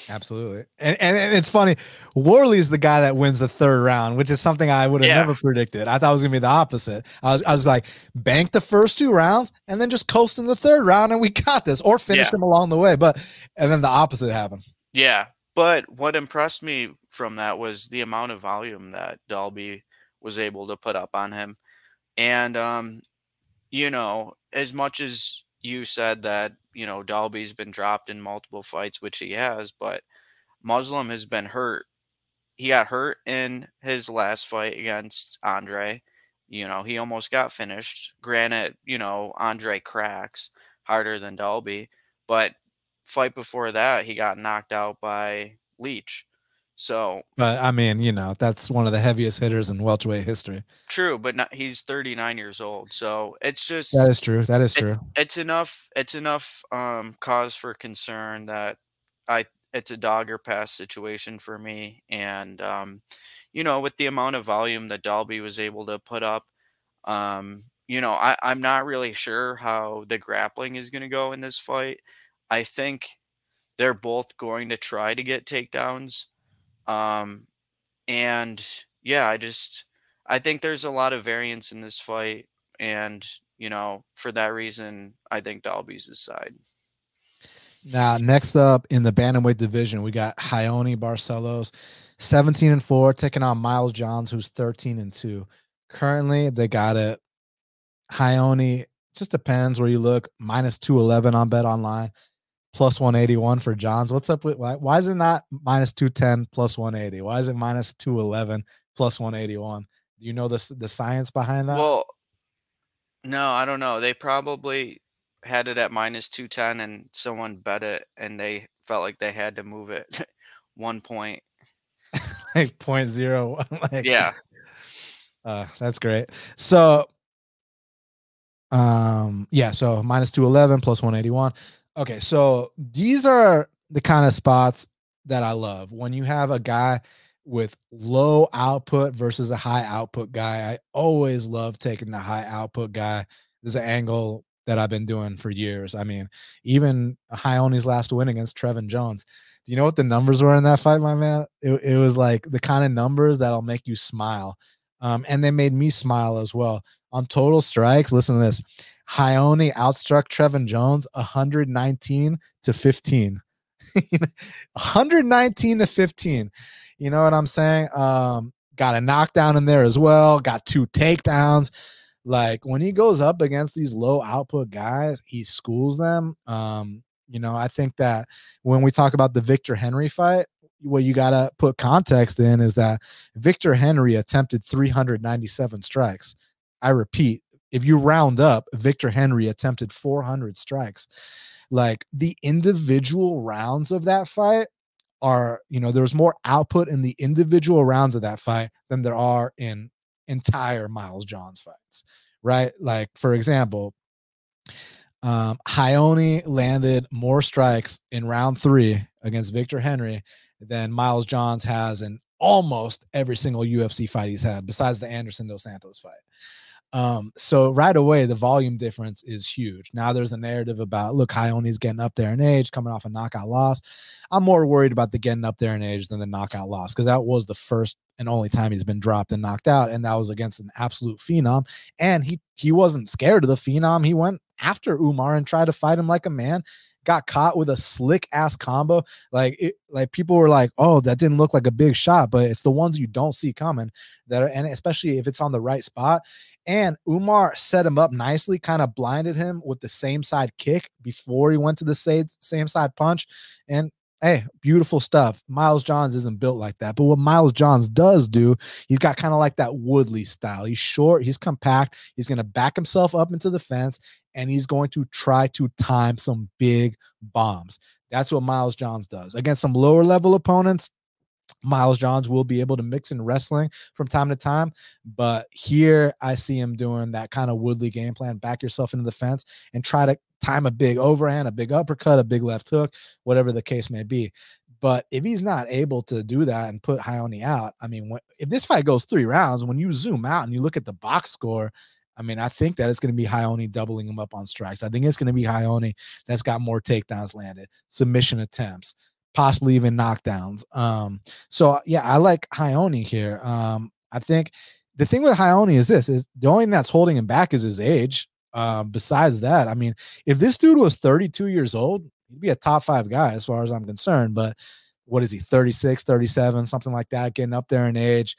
Absolutely. And, and and it's funny. Warlley's the guy that wins the third round, which is something I would have Yeah. never predicted. I thought it was gonna be the opposite. I was I was like, bank the first two rounds and then just coast in the third round and we got this, or finish Yeah. them along the way. But and then the opposite happened. Yeah, but what impressed me from that was the amount of volume that Dalby was able to put up on him. And um, you know, as much as you said that, you know, Dalby's been dropped in multiple fights, which he has, but Muslim has been hurt. He got hurt in his last fight against Andre. You know, he almost got finished. Granted, you know, Andre cracks harder than Dalby, but fight before that, he got knocked out by Leach. So But I mean, you know, that's one of the heaviest hitters in welterweight history. true, but not, he's 39 years old. So it's just That is true. That is It- true. it's enough. It's enough um, cause for concern that I it's a dog or pass situation for me. And um, you know, with the amount of volume that Dalby was able to put up, um, you know, I, I'm not really sure how the grappling is going to go in this fight. I think they're both going to try to get takedowns. Um, and yeah, I just I think there's a lot of variance in this fight, and you know, for that reason, I think Dalby's side. Now, next up in the bantamweight division, we got Raoni Barcelos, 17 and 4, taking on Miles Johns, who's 13 and 2. Currently, they got it. Raoni just depends where you look, minus 211 on Bet Online, plus 181 for Johns. What's up with why, why is it not minus 210 plus 180? Why is it minus 211 plus 181? Do you know the, the science behind that? Well, no, I don't know. They probably had it at minus 210 and someone bet it and they felt like they had to move it one point. like point zero. like, Yeah. Uh, that's great. So, um, yeah, so minus 211 plus 181. Okay, so these are the kind of spots that I love when you have a guy with low output versus a high output guy. I always love taking the high output guy. This is an angle that I've been doing for years. I mean, even Raoni's last win against Trevin Jones. Do you know what the numbers were in that fight, my man? It, it was like the kind of numbers that'll make you smile. Um, and they made me smile as well. On total strikes, listen to this. Raoni outstruck Trevin Jones 119 to 15. 119 to 15. You know what I'm saying? Um, got a knockdown in there as well, got two takedowns. Like when he goes up against these low output guys, he schools them. Um, you know, I think that when we talk about the Victor Henry fight, what you got to put context in is that Victor Henry attempted 397 strikes. I repeat, if you round up, Victor Henry attempted 400 strikes. Like the individual rounds of that fight are, you know, there's more output in the individual rounds of that fight than there are in entire Miles Johns fights, right? Like, for example, um, landed more strikes in round three against Victor Henry than Miles Johns has in almost every single UFC fight he's had, besides the Anderson Dos Santos fight. Um, so right away, the volume difference is huge. Now there's a narrative about look, Raoni's getting up there in age, coming off a knockout loss. I'm more worried about the getting up there in age than the knockout loss because that was the first and only time he's been dropped and knocked out, and that was against an absolute phenom. And he he wasn't scared of the phenom. He went after Umar and tried to fight him like a man got caught with a slick ass combo. Like it, like people were like, "Oh, that didn't look like a big shot," but it's the ones you don't see coming that are, and especially if it's on the right spot. And Umar set him up nicely, kind of blinded him with the same side kick before he went to the same, same side punch. And hey, beautiful stuff. Miles Johns isn't built like that. But what Miles Johns does do, he's got kind of like that Woodley style. He's short, he's compact, he's going to back himself up into the fence, and he's going to try to time some big bombs. That's what Miles Johns does. Against some lower level opponents, Miles Johns will be able to mix in wrestling from time to time, but here I see him doing that kind of Woodley game plan. Back yourself into the fence and try to time a big overhand, a big uppercut, a big left hook, whatever the case may be. But if he's not able to do that and put Raoni out, I mean, if this fight goes three rounds, when you zoom out and you look at the box score, I mean, I think that it's going to be Raoni doubling him up on strikes. I think it's going to be Raoni that's got more takedowns landed, submission attempts, possibly even knockdowns. Um, so yeah, I like Raoni here. Um, I think the thing with Raoni is this: is the only thing that's holding him back is his age. Um, besides that, I mean, if this dude was 32 years old, he'd be a top five guy as far as I'm concerned. But what is he, 36, 37, something like that, getting up there in age?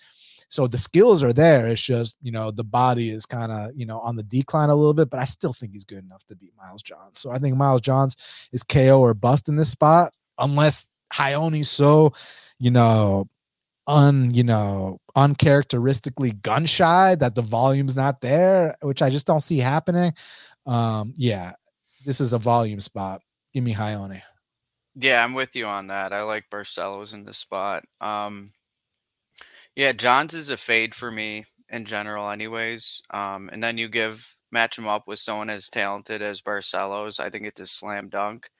So the skills are there. It's just, you know, the body is kind of, you know, on the decline a little bit, but I still think he's good enough to beat Miles Johns. So I think Miles Johns is KO or bust in this spot, unless Raoni's so, you know, un, you know, uncharacteristically gun shy that the volume's not there, which I just don't see happening. Um, yeah, this is a volume spot. Give me Raoni. Yeah, I'm with you on that. I like Barcelos in this spot. Um, yeah, Johns is a fade for me in general, anyways. Um, and then you give match him up with someone as talented as Barcelos. I think it's a slam dunk.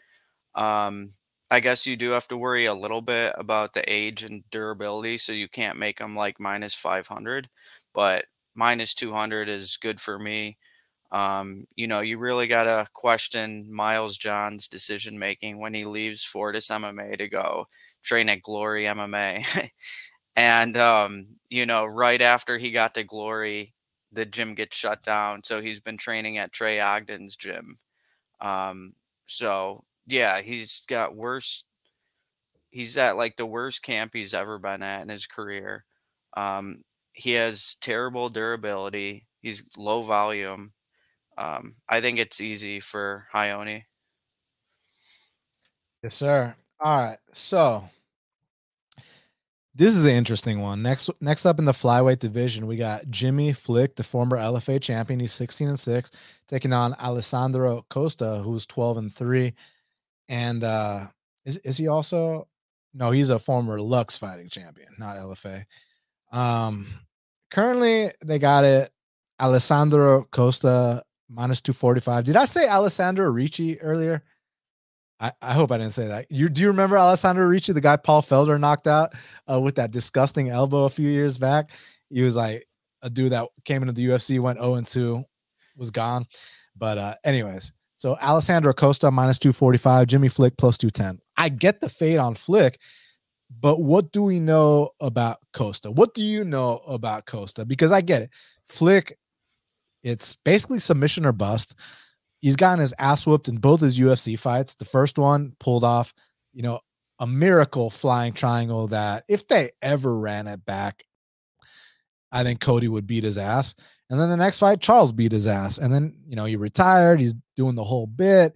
Um, I guess you do have to worry a little bit about the age and durability, so you can't make them like minus 500, but minus 200 is good for me. Um, you know, you really got to question Miles Johns' decision making when he leaves Fortis MMA to go train at Glory MMA. And um, you know, right after he got to glory, the gym gets shut down. So he's been training at Trey Ogden's gym. Um, so yeah, he's got worse. He's at like the worst camp he's ever been at in his career. Um, he has terrible durability. He's low volume. Um, I think it's easy for Raoni. Yes, sir. All right. So this is an interesting one. Next, next up in the flyweight division, we got Jimmy Flick, the former LFA champion. He's 16 and 6, taking on Alessandro Costa, who's 12 and 3. And uh is is he also no, he's a former Lux fighting champion, not LFA. Um currently they got it Alessandro Costa minus 245. Did I say Alessandro Ricci earlier? I, I hope I didn't say that. You do you remember Alessandro Ricci, the guy Paul Felder knocked out uh, with that disgusting elbow a few years back? He was like a dude that came into the UFC, went 0 and 2, was gone. But uh, anyways, so Alessandro Costa minus 245, Jimmy Flick plus 210. I get the fade on Flick, but what do we know about Costa? What do you know about Costa? Because I get it. Flick, it's basically submission or bust he's gotten his ass whooped in both his UFC fights. The first one pulled off, you know, a miracle flying triangle that if they ever ran it back, I think Cody would beat his ass. And then the next fight, Charles beat his ass. And then, you know, he retired. He's doing the whole bit.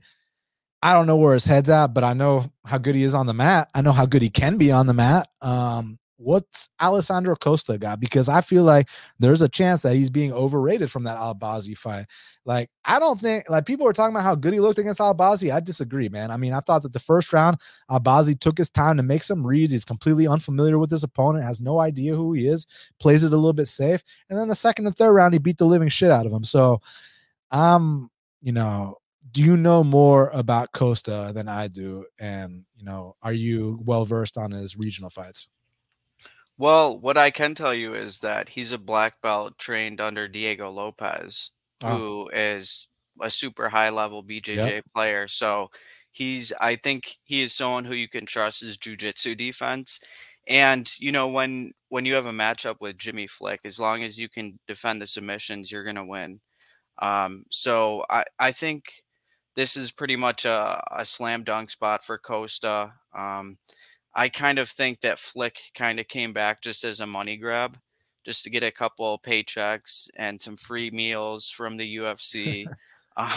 I don't know where his head's at, but I know how good he is on the mat. I know how good he can be on the mat. Um, what's Alessandro Costa got? Because I feel like there's a chance that he's being overrated from that Albazi fight. Like, I don't think like people were talking about how good he looked against Albazi. I disagree, man. I mean, I thought that the first round, Albazi took his time to make some reads. He's completely unfamiliar with his opponent, has no idea who he is, plays it a little bit safe. And then the second and third round, he beat the living shit out of him. So, um, you know, do you know more about Costa than I do? And, you know, are you well versed on his regional fights? Well, what I can tell you is that he's a black belt trained under Diego Lopes, Oh, who is a super high level yep. BJJ player. So he's, I think he is someone who you can trust his jujitsu defense. And you know, when when you have a matchup with Jimmy Flick, as long as you can defend the submissions, you're gonna win. Um, so I I think this is pretty much a, a slam dunk spot for Costa. Um, I kind of think that Flick kind of came back just as a money grab, just to get a couple paychecks and some free meals from the UFC.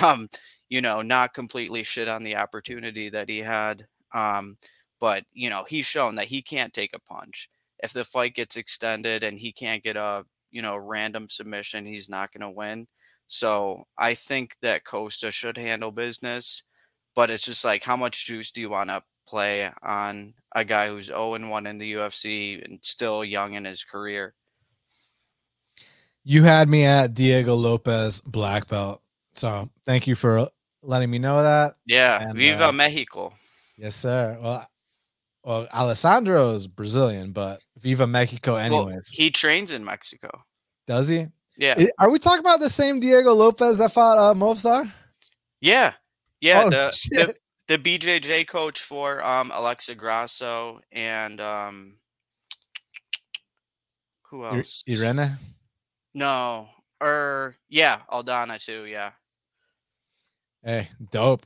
Um, you know, not completely shit on the opportunity that he had. Um, but you know, he's shown that he can't take a punch. If the fight gets extended and he can't get a, you know, random submission, he's not going to win. So I think that Costa should handle business, but it's just like how much juice do you want to play on a guy who's 0 and 1 in the UFC and still young in his career? You had me at Diego Lopes black belt. So thank you for letting me know that. Yeah, And, Viva uh, Mexico. Yes, sir. Well, well, Alessandro is Brazilian, but Viva Mexico, Well, anyways. he trains in Mexico. Does he? Yeah. Are we talking about the same Diego Lopes that fought uh? Yeah. Yeah, oh, the, the. The BJJ coach for um Alexa Grasso and um who Ir- else? Irene? No. Or yeah, Aldana too, yeah. Hey, dope.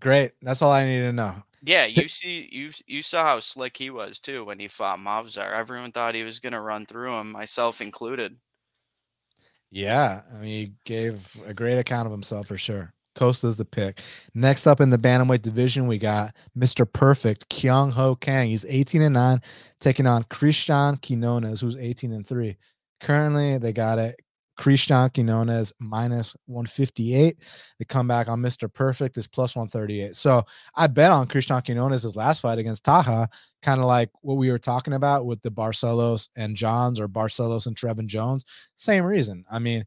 Great. That's all I need to know. Yeah, you see you you saw how slick he was too when he fought Movsar. Everyone thought he was gonna run through him, myself included. Yeah, I mean, he gave a great account of himself for sure. Costa's the pick. Next up in the bantamweight division, we got Mr. Perfect Kyung Ho Kang. He's 18 and 9, taking on Christian Quinonez, who's 18 and 3. Currently, they got it. Christian Quinonez minus 158. The comeback on Mr. Perfect is plus 138. So I bet on Christian Quinonez' last fight against Taha, kind of like what we were talking about with the Barcelos and Johns or Barcelos and Trevin Jones. Same reason. I mean,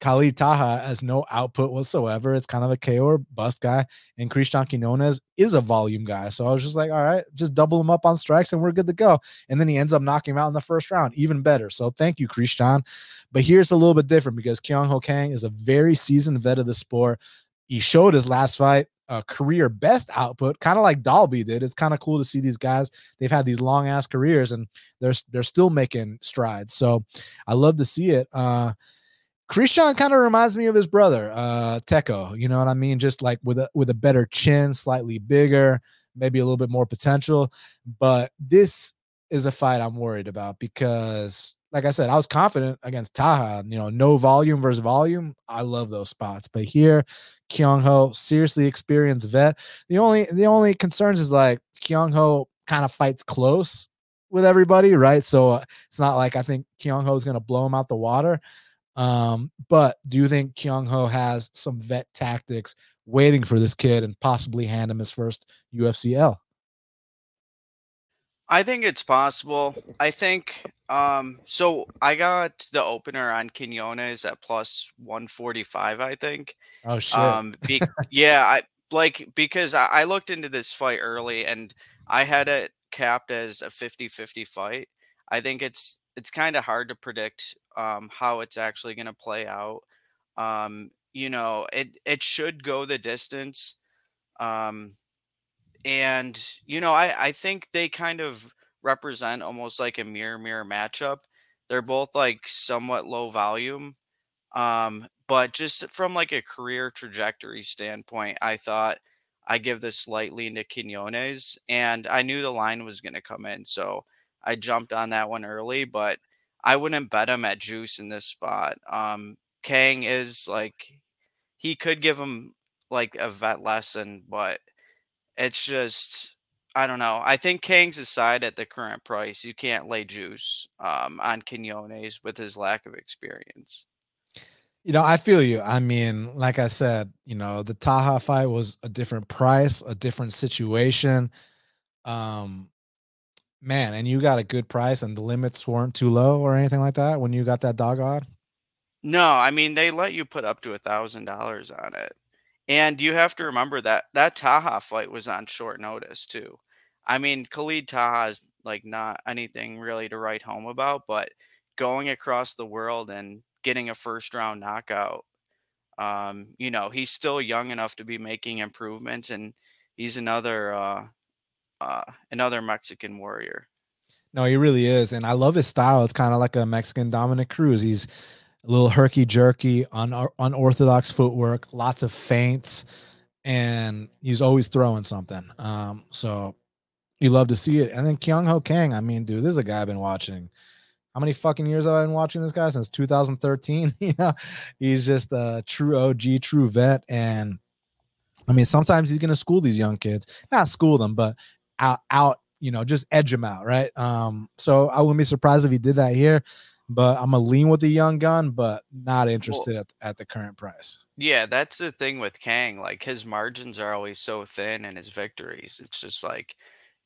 Khalid Taha has no output whatsoever. It's kind of a KO or bust guy. And Christian Quinonez is a volume guy. So I was just like, all right, just double him up on strikes and we're good to go. And then he ends up knocking him out in the first round, even better. So thank you, Christian. But here's a little bit different because Kyung Ho Kang is a very seasoned vet of the sport. He showed his last fight a career best output, kind of like Dalby did. It's kind of cool to see these guys. They've had these long ass careers and they're they're still making strides. So I love to see it. Uh Christian kind of reminds me of his brother, uh, Teco. You know what I mean? Just like with a with a better chin, slightly bigger, maybe a little bit more potential. But this is a fight I'm worried about because, like I said, I was confident against Taha. You know, no volume versus volume. I love those spots. But here, Kyung Ho, seriously experienced vet. The only the only concerns is like Kyung Ho kind of fights close with everybody, right? So uh, it's not like I think Kyung Ho is going to blow him out the water. Um, but do you think Kyung Ho has some vet tactics waiting for this kid and possibly hand him his first UFC L? I think it's possible. I think um so I got the opener on Quinonez at plus 145, I think. Oh shit. Um be, yeah, I like because I, I looked into this fight early and I had it capped as a 50-50 fight. I think it's it's kind of hard to predict um how it's actually going to play out. Um you know, it it should go the distance. Um and you know, I I think they kind of represent almost like a mirror mirror matchup. They're both like somewhat low volume. Um, but just from like a career trajectory standpoint, I thought I give this slightly to Quinonez, and I knew the line was going to come in, so I jumped on that one early. But I wouldn't bet him at juice in this spot. Um, Kang is like he could give him like a vet lesson, but it's just I don't know. I think Kang's aside at the current price. You can't lay juice um, on Quinonez with his lack of experience. You know, I feel you. I mean, like I said, you know, the Taha fight was a different price, a different situation. Um, man, and you got a good price and the limits weren't too low or anything like that when you got that dog odd. No, I mean they let you put up to a thousand dollars on it, and you have to remember that that Taha fight was on short notice too. I mean, Khalid Taha is like not anything really to write home about, but going across the world and getting a first round knockout. Um, you know, he's still young enough to be making improvements and he's another uh uh another Mexican warrior. No, he really is. And I love his style. It's kind of like a Mexican Dominick Cruz. He's a little herky jerky, un- unorthodox footwork, lots of feints, and he's always throwing something. Um, so you love to see it. And then Kyung Ho Kang, I mean, dude, this is a guy I've been watching. How many fucking years have I been watching this guy since 2013? you know, he's just a true OG, true vet. And I mean, sometimes he's gonna school these young kids, not school them, but out out, you know, just edge him out, right? Um, so I wouldn't be surprised if he did that here but I'm gonna lean with the young gun, but not interested well, at, at the current price. Yeah, that's the thing with Kang. Like his margins are always so thin and his victories. It's just like,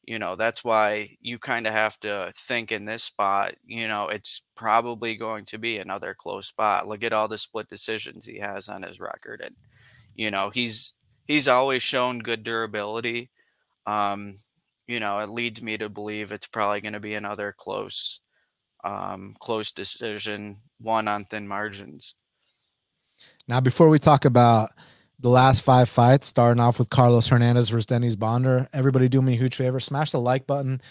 you know, that's why you kind of have to think in this spot, you know, it's probably going to be another close spot. Look at all the split decisions he has on his record. And, you know, he's he's always shown good durability. Um, you know, it leads me to believe it's probably going to be another close um, close decision, one on thin margins. Now, before we talk about the last five fights, starting off with Carlos Hernandez versus Denys Bondar, everybody do me a huge favor smash the like button,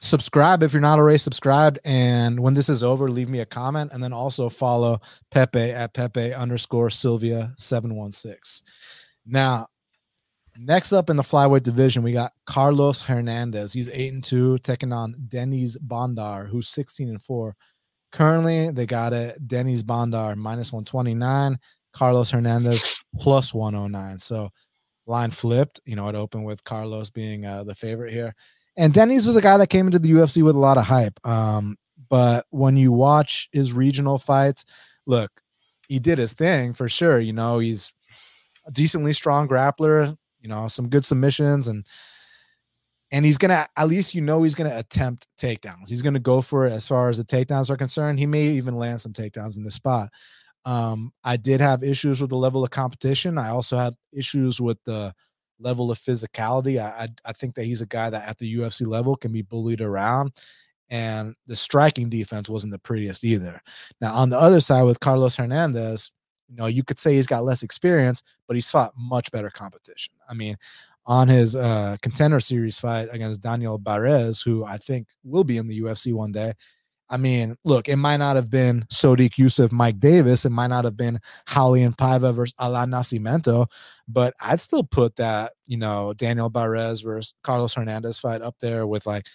subscribe if you're not already subscribed. And when this is over, leave me a comment and then also follow Pepe at Pepe underscore Silvia 716. Now, Next up in the flyweight division, we got Carlos Hernandez. He's eight and two, taking on Denys Bondar, who's 16 and four. Currently, they got it Denys Bondar minus 129, Carlos Hernandez plus 109. So line flipped. You know, it opened with Carlos being uh, the favorite here. And Denys is a guy that came into the UFC with a lot of hype. Um, but when you watch his regional fights, look, he did his thing for sure. You know, he's a decently strong grappler, you know, some good submissions and and he's gonna at least you know he's gonna attempt takedowns. He's gonna go for it as far as the takedowns are concerned. He may even land some takedowns in this spot. Um, I did have issues with the level of competition. I also had issues with the level of physicality. I, I, I think that he's a guy that at the UFC level can be bullied around, and the striking defense wasn't the prettiest either. Now on the other side with Carlos Hernandez, you know, you could say he's got less experience, but he's fought much better competition. I mean, on his uh, contender series fight against Daniel Barez, who I think will be in the UFC one day. I mean, look, it might not have been Sodiq Yusuff, Mike Davis. It might not have been Raulian Paiva versus Alan Nascimento, but I'd still put that, you know, Daniel Barez versus Carlos Hernandez fight up there with like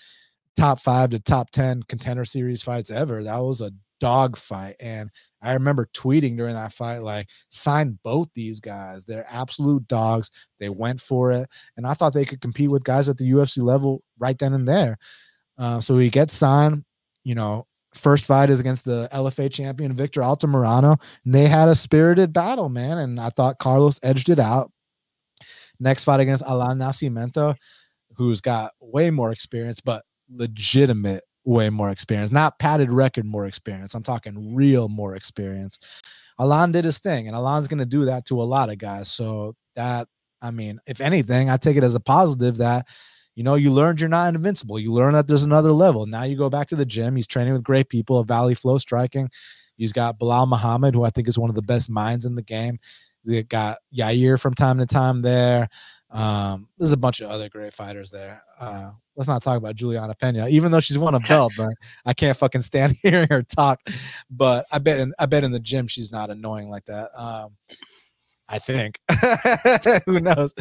top five to top 10 contender series fights ever. That was a dog fight. And I remember tweeting during that fight, like, sign both these guys. They're absolute dogs. They went for it. And I thought they could compete with guys at the UFC level right then and there. Uh, so he gets signed, you know, first fight is against the LFA champion Victor Altamirano. And they had a spirited battle, man. And I thought Carlos edged it out. Next fight against Alan Nascimento, who's got way more experience, but legitimate way more experience, not padded record more experience. I'm talking real more experience. Alan did his thing, and Alan's going to do that to a lot of guys. So that, I mean, if anything, I take it as a positive that, you know, you learned you're not invincible. You learn that there's another level. Now you go back to the gym. He's training with great people at Valle Flow Striking. He's got Belal Muhammad, who I think is one of the best minds in the game. He's got Yair from time to time there. Um, there's a bunch of other great fighters there. Uh, let's not talk about Juliana Pena, even though she's won a belt, but I can't fucking stand hearing her talk. But I bet in I bet in the gym she's not annoying like that. Um, I think. Who knows?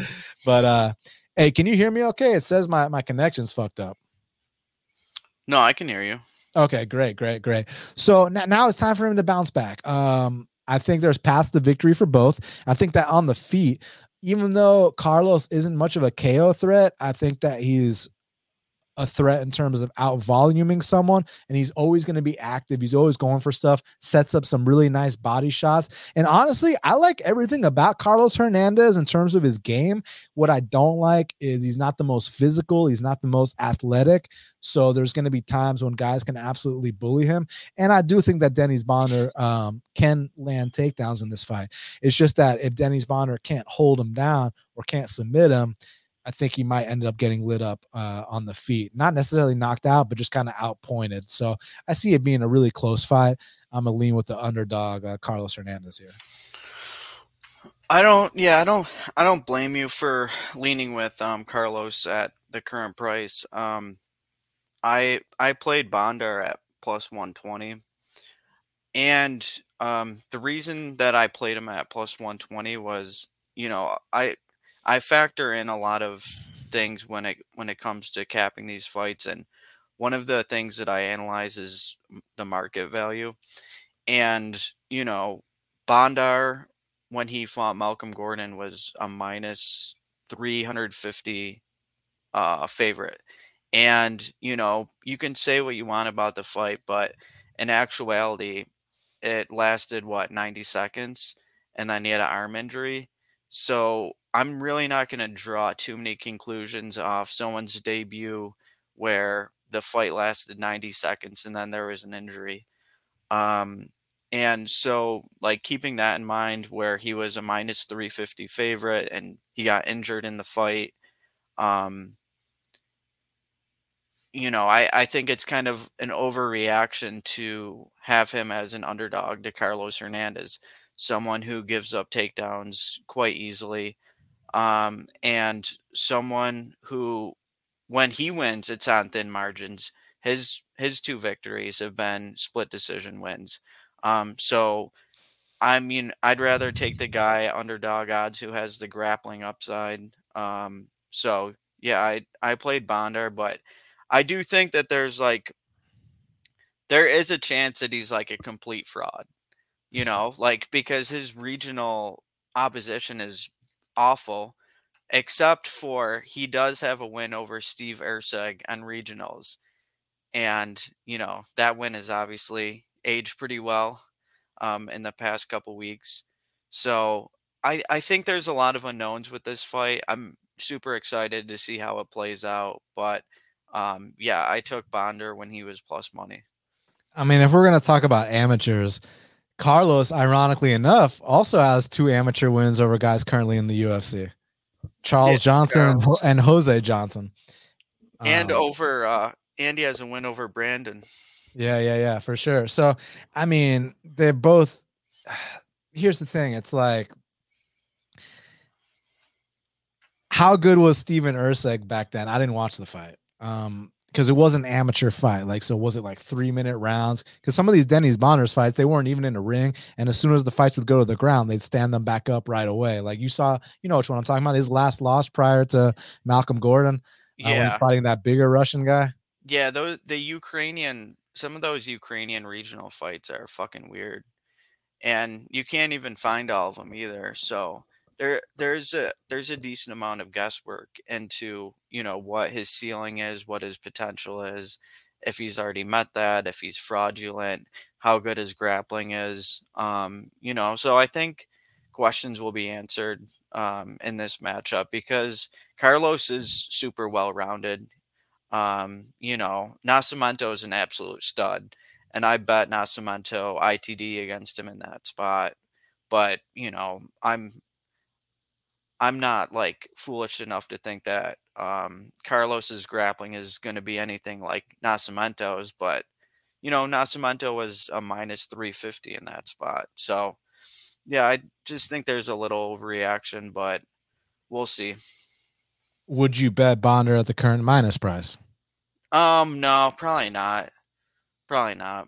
But uh hey, can you hear me okay? It says my my connection's fucked up. No, I can hear you. Okay, great, great, great. So now, now it's time for him to bounce back. Um, I think there's past the victory for both. I think that on the feet, even though Carlos isn't much of a KO threat, I think that he's a threat in terms of out voluming someone and he's always going to be active he's always going for stuff sets up some really nice body shots and honestly i like everything about carlos hernandez in terms of his game. What i don't like is he's not the most physical he's not the most athletic so there's going to be times when guys can absolutely bully him and i do think that Denys bondar um, can land takedowns in this fight. It's just that if Denys bondar can't hold him down or can't submit him I think he might end up getting lit up uh, on the feet. Not necessarily knocked out, but just kind of outpointed. So I see it being a really close fight. I'm a lean with the underdog, uh, Carlos Hernandez here. I don't. Yeah, I don't. I don't blame you for leaning with um, Carlos at the current price. Um, I I played Bondar at plus one twenty, and um, the reason that I played him at plus one twenty was, you know, I I factor in a lot of things when it when it comes to capping these fights, and one of the things that I analyze is the market value, and you know, Bondar when he fought Malcolm Gordon was a minus 350 uh, favorite. And, you know, you can say what you want about the fight, but in actuality, it lasted what, 90 seconds? And then he had an arm injury. So I'm really not going to draw too many conclusions off someone's debut where the fight lasted 90 seconds and then there was an injury. Um, and so, like, keeping that in mind, where he was a minus 350 favorite and he got injured in the fight, um, you know, I, I think it's kind of an overreaction to have him as an underdog to Carlos Hernandez, someone who gives up takedowns quite easily, um, and someone who, when he wins, it's on thin margins. His his two victories have been split decision wins. Um, so, I mean, I'd rather take the guy underdog odds who has the grappling upside. Um, so yeah, I I played Bondar, but I do think that there's like there is a chance that he's like a complete fraud. You know, like because his regional opposition is awful, except for he does have a win over Steve Erceg on regionals. And, you know, that win has obviously aged pretty well um, in the past couple weeks. So I, I think there's a lot of unknowns with this fight. I'm super excited to see how it plays out. But um, yeah, I took Bondar when he was plus money. I mean, if we're going to talk about amateurs, Carlos, ironically enough, also has two amateur wins over guys currently in the UFC Charles yeah, Johnson Charles. and Jose Johnson. And um, over, uh, Andy has a win over Brandon. Yeah, yeah, yeah, for sure. So, I mean, they're both. Here's the thing: it's like, how good was Steven Erceg back then? I didn't watch the fight. Um, because it was an amateur fight. Like, so was it like three minute rounds? Because some of these Denys Bondars fights, they weren't even in a ring. And as soon as the fights would go to the ground, they'd stand them back up right away. Like you saw, you know which one I'm talking about. His last loss prior to Malcolm Gordon. Yeah. Uh, fighting that bigger Russian guy. Yeah, those the Ukrainian some of those Ukrainian regional fights are fucking weird, and you can't even find all of them either. So there there's a there's a decent amount of guesswork into you know what his ceiling is, what his potential is, if he's already met that, if he's fraudulent, how good his grappling is. Um, you know, so I think questions will be answered um, in this matchup because Carlos is super well rounded. Um, you know, Nascimento is an absolute stud, and I bet Nascimento ITD against him in that spot. But you know, I'm I'm not like foolish enough to think that um, Carlos's grappling is going to be anything like Nascimento's, but you know, Nascimento was a minus 350 in that spot. So, yeah, I just think there's a little overreaction, but we'll see. Would you bet Bondar at the current minus price? Um, no, probably not. Probably not.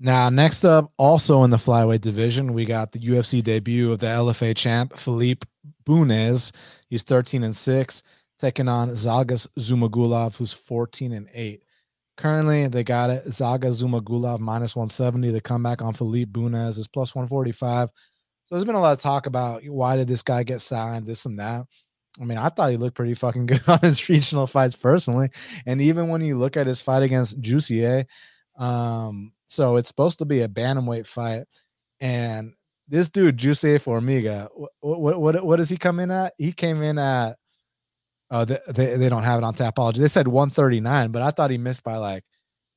Now, next up, also in the flyweight division, we got the UFC debut of the LFA champ Felipe Bunes. He's 13 and 6, taking on Zhalgas Zhumagulov, who's 14 and 8. Currently, they got it. Zaga Zhumagulov minus 170. The comeback on Felipe Bunes is plus 145. So there's been a lot of talk about why did this guy get signed, this and that. I mean, I thought he looked pretty fucking good on his regional fights personally. And even when you look at his fight against Jussier, um, so it's supposed to be a bantamweight fight. And this dude, Jussier Formiga, what, what, what, what does he come in at? He came in at, oh, they, they, they don't have it on Tapology. They said 139, but I thought he missed by like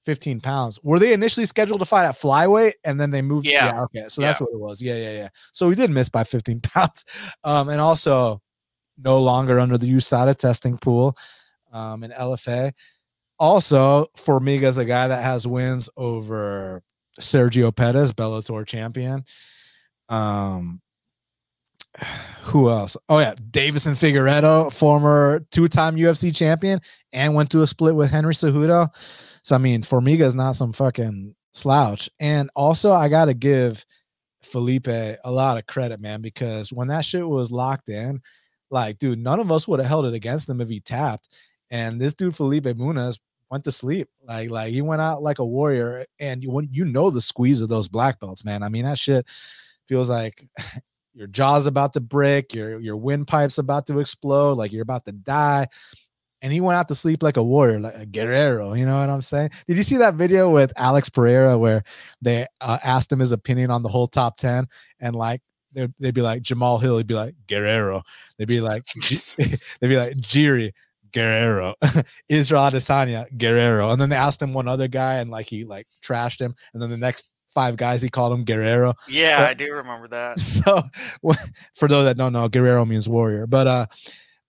15 pounds. Were they initially scheduled to fight at flyweight and then they moved? Yeah. yeah okay. So yeah. that's what it was. Yeah. Yeah. Yeah. So he did miss by 15 pounds. Um, and also, no longer under the USADA testing pool um, in LFA. Also, Formiga's a guy that has wins over Sergio Pettis, Bellator champion. Um, who else? Oh yeah, Deiveson Figueiredo, former two-time UFC champion, and went to a split with Henry Cejudo. So I mean, Formiga is not some fucking slouch. And also, I gotta give Felipe a lot of credit, man, because when that shit was locked in, like, dude, none of us would have held it against him if he tapped. And this dude Felipe Bunes went to sleep. Like, like he went out like a warrior. And you when you know the squeeze of those black belts, man. I mean, that shit feels like your jaw's about to break, your your windpipe's about to explode, like you're about to die. And he went out to sleep like a warrior, like a guerrero. You know what I'm saying? Did you see that video with Alex Pereira where they uh, asked him his opinion on the whole top 10? And like, they'd, they'd be like, Jamal Hill, he'd be like, Guerrero. They'd be like, they'd be like, Jiri, Guerrero, Israel Adesanya, Guerrero. And then they asked him one other guy and like he like trashed him. And then the next five guys he called him Guerrero. Yeah, but, I do remember that. So for those that don't know, Guerrero means warrior. But uh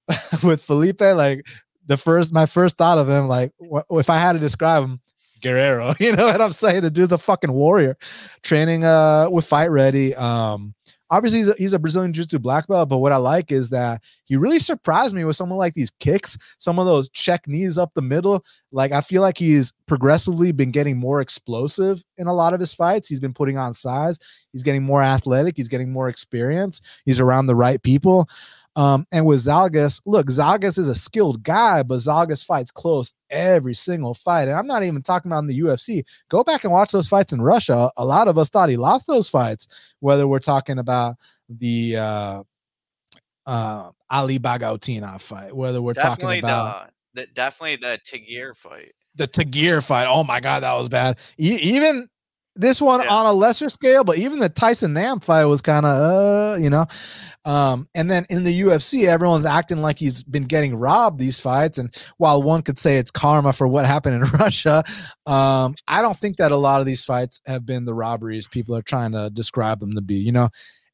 with Felipe, like the first my first thought of him, like if I had to describe him, Guerrero. You know what I'm saying? The dude's a fucking warrior, training uh with Fight Ready. Um, obviously he's a, he's a Brazilian Jiu-Jitsu black belt, but what I like is that he really surprised me with someone like these kicks, some of those check knees up the middle. Like I feel like he's progressively been getting more explosive in a lot of his fights. He's been putting on size. He's getting more athletic. He's getting more experience. He's around the right people. Um, and with Zhalgas, look, Zhalgas is a skilled guy, but Zhalgas fights close every single fight. And I'm not even talking about in the UFC. Go back and watch those fights in Russia. A lot of us thought he lost those fights, whether we're talking about the uh, uh, Ali Bagautinov fight, whether we're definitely talking about the, the definitely the Tagir fight. The Tagir fight. Oh my god, that was bad. E- even this one yeah. on a lesser scale, but even the Tyson Nam fight was kind of, uh, you know. Um, and then in the UFC, everyone's acting like he's been getting robbed these fights. And while one could say it's karma for what happened in Russia, um, I don't think that a lot of these fights have been the robberies people are trying to describe them to be. You know,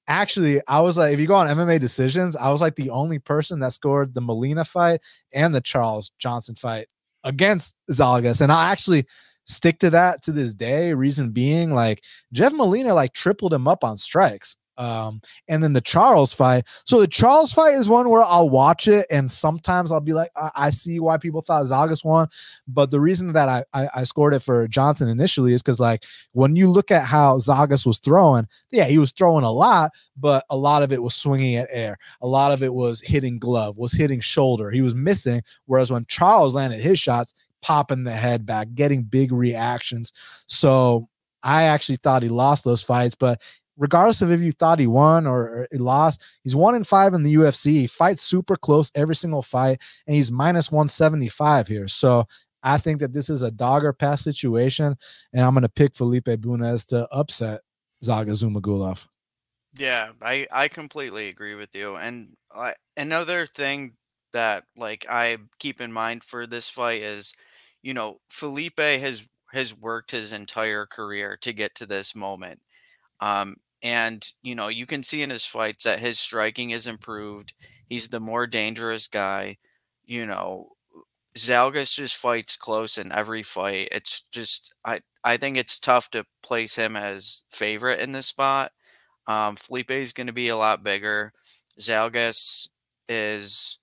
actually, I was like, if you go on MMA decisions, I was like the only person that scored the Molina fight and the Charles Johnson fight against Zhalgas. And I actually stick to that to this day. Reason being, like Jeff Molina like tripled him up on strikes. Um, and then the Charles fight. So the Charles fight is one where I'll watch it, and sometimes I'll be like, I, I see why people thought Zhalgas won. But the reason that I, I, I scored it for Johnson initially is because like when you look at how Zhalgas was throwing, yeah, he was throwing a lot, but a lot of it was swinging at air. A lot of it was hitting glove, was hitting shoulder. He was missing. Whereas when Charles landed his shots, popping the head back, getting big reactions. So I actually thought he lost those fights, but regardless of if you thought he won or, he lost, he's one in five in the UFC. He fights super close every single fight, and he's minus 175 here. So I think that this is a dog or pass situation, and I'm going to pick Felipe Bunes to upset Zaga Zhumagulov. Yeah, I I completely agree with you. And I, another thing that like I keep in mind for this fight is, you know, Felipe has has worked his entire career to get to this moment. Um, and, you know, you can see in his fights that his striking is improved. He's the more dangerous guy. You know, Zhalgas just fights close in every fight. It's just I I think it's tough to place him as favorite in this spot. Um, Felipe is going to be a lot bigger. Zhalgas is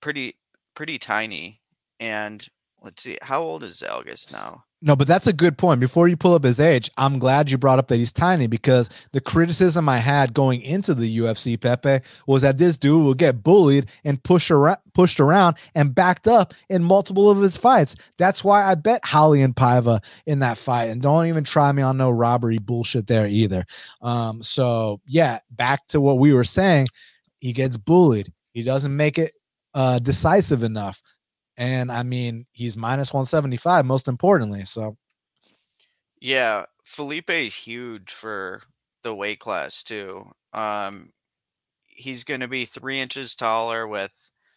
pretty pretty tiny, and let's see, how old is Zhalgas now? No, but that's a good point. Before you pull up his age, I'm glad you brought up that he's tiny because the criticism I had going into the UFC, Pepe, was that this dude will get bullied and pushed around, pushed around and backed up in multiple of his fights. That's why I bet Raulian Paiva in that fight. And don't even try me on no robbery bullshit there either. Um, so yeah, back to what we were saying. He gets bullied. He doesn't make it uh, decisive enough. And I mean, he's minus 175, most importantly. So, yeah, Felipe is huge for the weight class, too. Um, he's going to be three inches taller with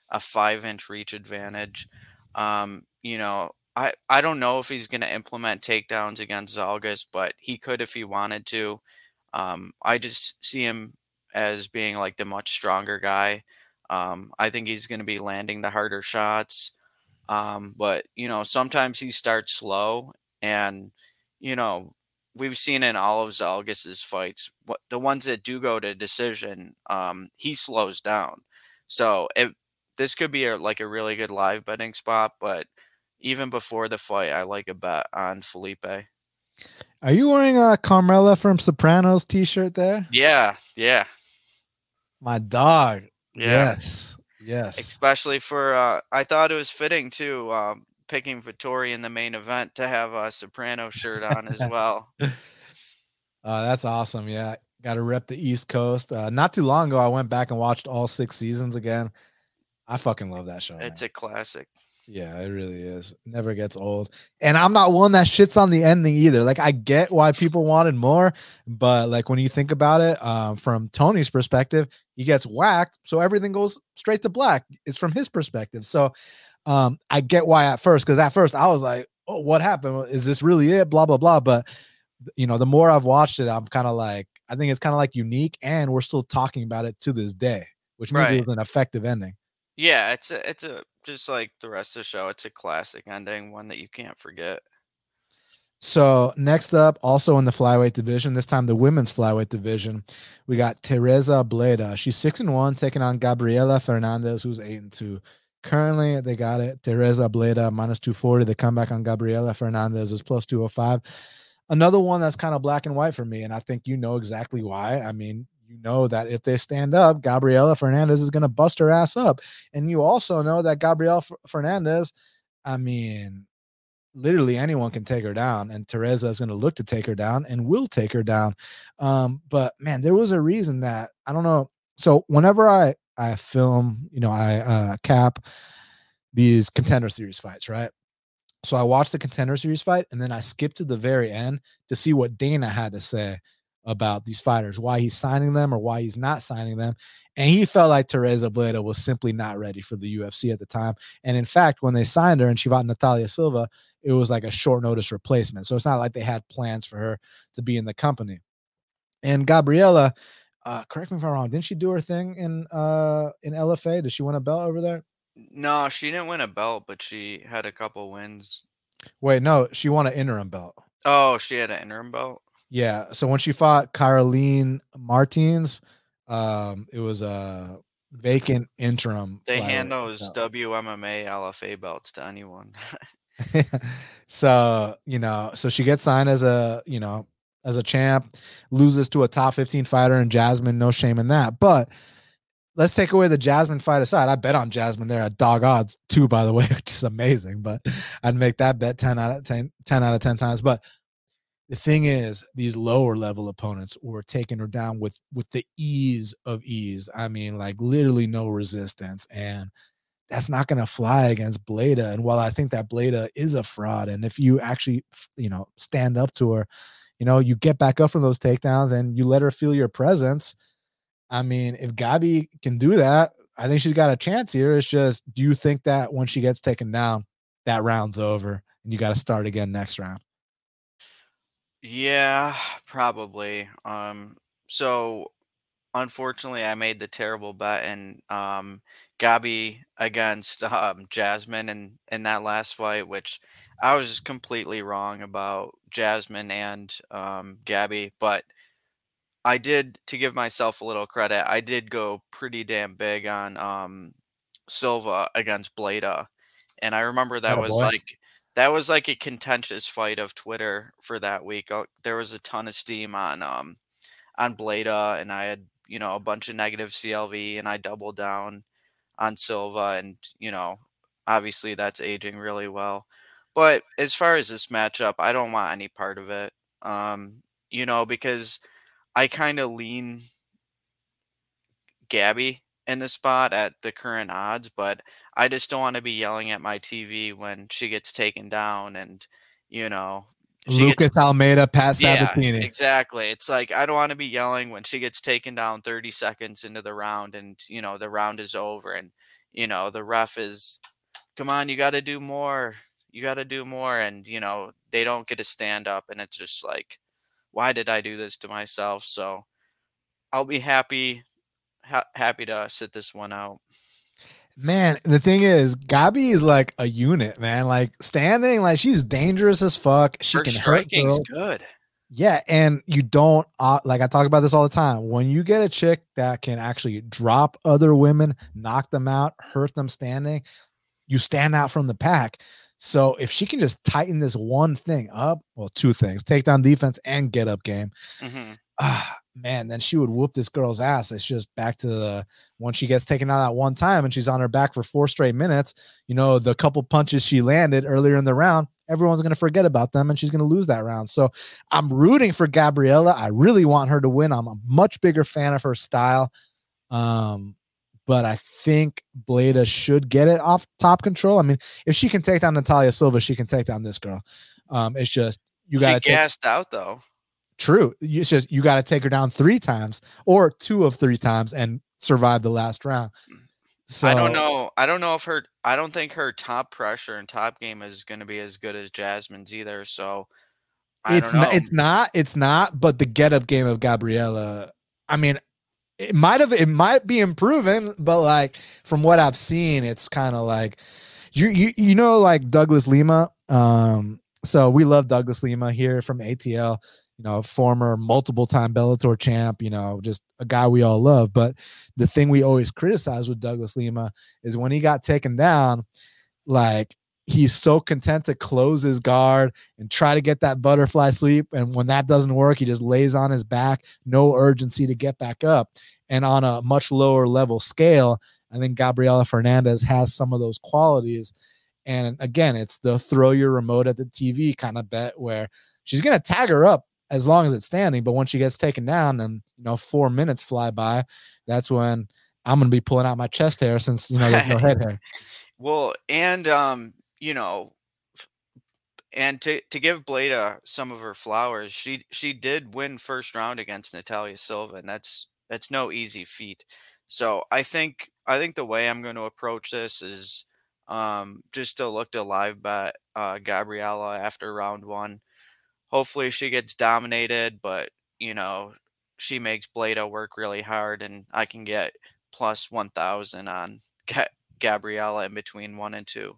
a five inch reach advantage. Um, you know, I, I don't know if he's going to implement takedowns against Zhalgas, but he could if he wanted to. Um, I just see him as being like the much stronger guy. Um, I think he's going to be landing the harder shots. Um, but you know, sometimes he starts slow, and you know, we've seen in all of Zhalgas's fights, what the ones that do go to decision, um, he slows down. So it this could be a, like a really good live betting spot. But even before the fight, I like a bet on Felipe. Are you wearing a Carmela from Sopranos t-shirt there? Yeah, yeah. My dog. Yeah. Yes. Yes. Especially for uh I thought it was fitting too, um picking Vettori in the main event to have a soprano shirt on as well. Uh, that's awesome. Yeah. Got to rep the East Coast. Uh, not too long ago, I went back and watched all six seasons again. I fucking love that show. It's man. a classic. Yeah, it really is. Never gets old. And I'm not one that shits on the ending either. Like I get why people wanted more, but like when you think about it, um, from Tony's perspective, he gets whacked, so everything goes straight to black. It's from his perspective. So um, I get why at first, because at first I was like, "Oh, what happened? Is this really it?" Blah blah blah. But you know, the more I've watched it, I'm kind of like, I think it's kind of like unique, and we're still talking about it to this day, which means Right. it was an effective ending. Yeah, it's a it's a just like the rest of the show, it's a classic ending, one that you can't forget. So next up, also in the flyweight division, this time the women's flyweight division, we got Tereza Bleda. She's six and one, taking on Gabriella Fernandes, who's eight and two. Currently, they got it. Tereza Bleda minus two forty. The comeback on Gabriella Fernandes is plus two hundred five. Another one that's kind of black and white for me, and I think you know exactly why. I mean, you know that if they stand up, Gabriella Fernandes is going to bust her ass up, and you also know that Gabriella Fernandes, I mean, literally anyone can take her down and Tereza is going to look to take her down and will take her down. Um but man there was a reason that i don't know so whenever i i film you know i uh cap these contender series fights right? So i watched the contender series fight and then i skipped to the very end to see what dana had to say about these fighters why he's signing them or why he's not signing them and he felt like Tereza Bleda was simply not ready for the UFC at the time and in fact when they signed her and she fought Natalia Silva it was like a short notice replacement. So it's not like they had plans for her to be in the company. And Gabriella, uh, correct me if I'm wrong, didn't she do her thing in uh in LFA? Did she win a belt over there? No, she didn't win a belt, but she had a couple wins. Wait, no, she won an interim belt. Oh, she had an interim belt. Yeah. So when she fought Caroline Martins, um, it was a vacant interim. They hand those belt. WMMA LFA belts to anyone. so you know, so she gets signed as a you know as a champ, loses to a top 15 fighter and Jasmine, no shame in that. But let's take away the Jasmine fight aside. I bet on Jasmine there at dog odds too, by the way, which is amazing. But I'd make that bet 10 out of 10, 10 out of 10 times. But the thing is, these lower level opponents were taking her down with with the ease of ease. I mean, like literally no resistance. And that's not going to fly against Blada. And while I think that Blada is a fraud, and if you actually, you know, stand up to her, you know, you get back up from those takedowns and you let her feel your presence. I mean, if Gabi can do that, I think she's got a chance here. It's just, do you think that when she gets taken down, that round's over and you got to start again next round? Yeah, probably. Um, so unfortunately, I made the terrible bet and um, Gabi against um, Jasmine in in that last fight, which I was just completely wrong about Jasmine and um, Gabby, but I did to give myself a little credit. I did go pretty damn big on um, Silva against Bleda, and I remember that was Attaboy. like that was like a contentious fight of Twitter for that week. Uh, There was a ton of steam on um on Bleda, and I had you know a bunch of negative CLV, and I doubled down on Silva, and you know obviously that's aging really well. But as far as this matchup, I don't want any part of it. Um, you know because I kind of lean Gabby in the spot at the current odds, but I just don't want to be yelling at my TV when she gets taken down and you know she Lucas gets Almeida, Pat yeah, Sabatini. exactly. It's like I don't want to be yelling when she gets taken down 30 seconds into the round and you know the round is over and you know the ref is come on, you got to do more. You got to do more and you know they don't get to stand up and it's just like why did I do this to myself? So I'll be happy ha- happy to sit this one out. Man, the thing is, Gabi is like a unit, man. Like standing, like she's dangerous as fuck. She Her can hurt striking's good. Yeah, and you don't uh, like I talk about this all the time. When you get a chick that can actually drop other women, knock them out, hurt them standing, you stand out from the pack. So if she can just tighten this one thing up, well, two things: takedown defense and get up game. hmm Ah, man, then she would whoop this girl's ass. It's just back to the when she gets taken out that one time and she's on her back for four straight minutes. You know, the couple punches she landed earlier in the round, everyone's going to forget about them and she's going to lose that round. So I'm rooting for Gabriella. I really want her to win. I'm a much bigger fan of her style. Um, but I think Blada should get it off top control. I mean, if she can take down Natalia Silva, she can take down this girl. Um, it's just you got gassed out though. True. It's just you got to take her down three times or two of three times and survive the last round. So I don't know. I don't know if her. I don't think her top pressure and top game is going to be as good as Jasmine's either. So I It's don't know. not, it's not. It's not. But the get up game of Gabriella, I mean, it might have. It might be improving, but like from what I've seen, it's kind of like you you you know like Douglas Lima. Um, so we love Douglas Lima here from ATL. You know, former multiple time Bellator champ. You know, just a guy we all love. But the thing we always criticize with Douglas Lima is when he got taken down, like he's so content to close his guard and try to get that butterfly sweep. And when that doesn't work, he just lays on his back, no urgency to get back up. And on a much lower level scale, I think Gabriella Fernandes has some of those qualities. And again, it's the throw your remote at the TV kind of bet where she's going to tag her up as long as it's standing. But once she gets taken down and, you know, four minutes fly by, that's when I'm to be pulling out my chest hair since, you know, there's no head hair. Well, and um, you know, and to to give Blada some of her flowers, she she did win first round against Natalia Silva, and that's that's no easy feat. So I think I think the way I'm going to approach this is um just to look to live bet uh Gabriella after round one. Hopefully she gets dominated, but you know, she makes Blada work really hard and I can get plus 1000 on Ga- Gabriella in between 1 and 2.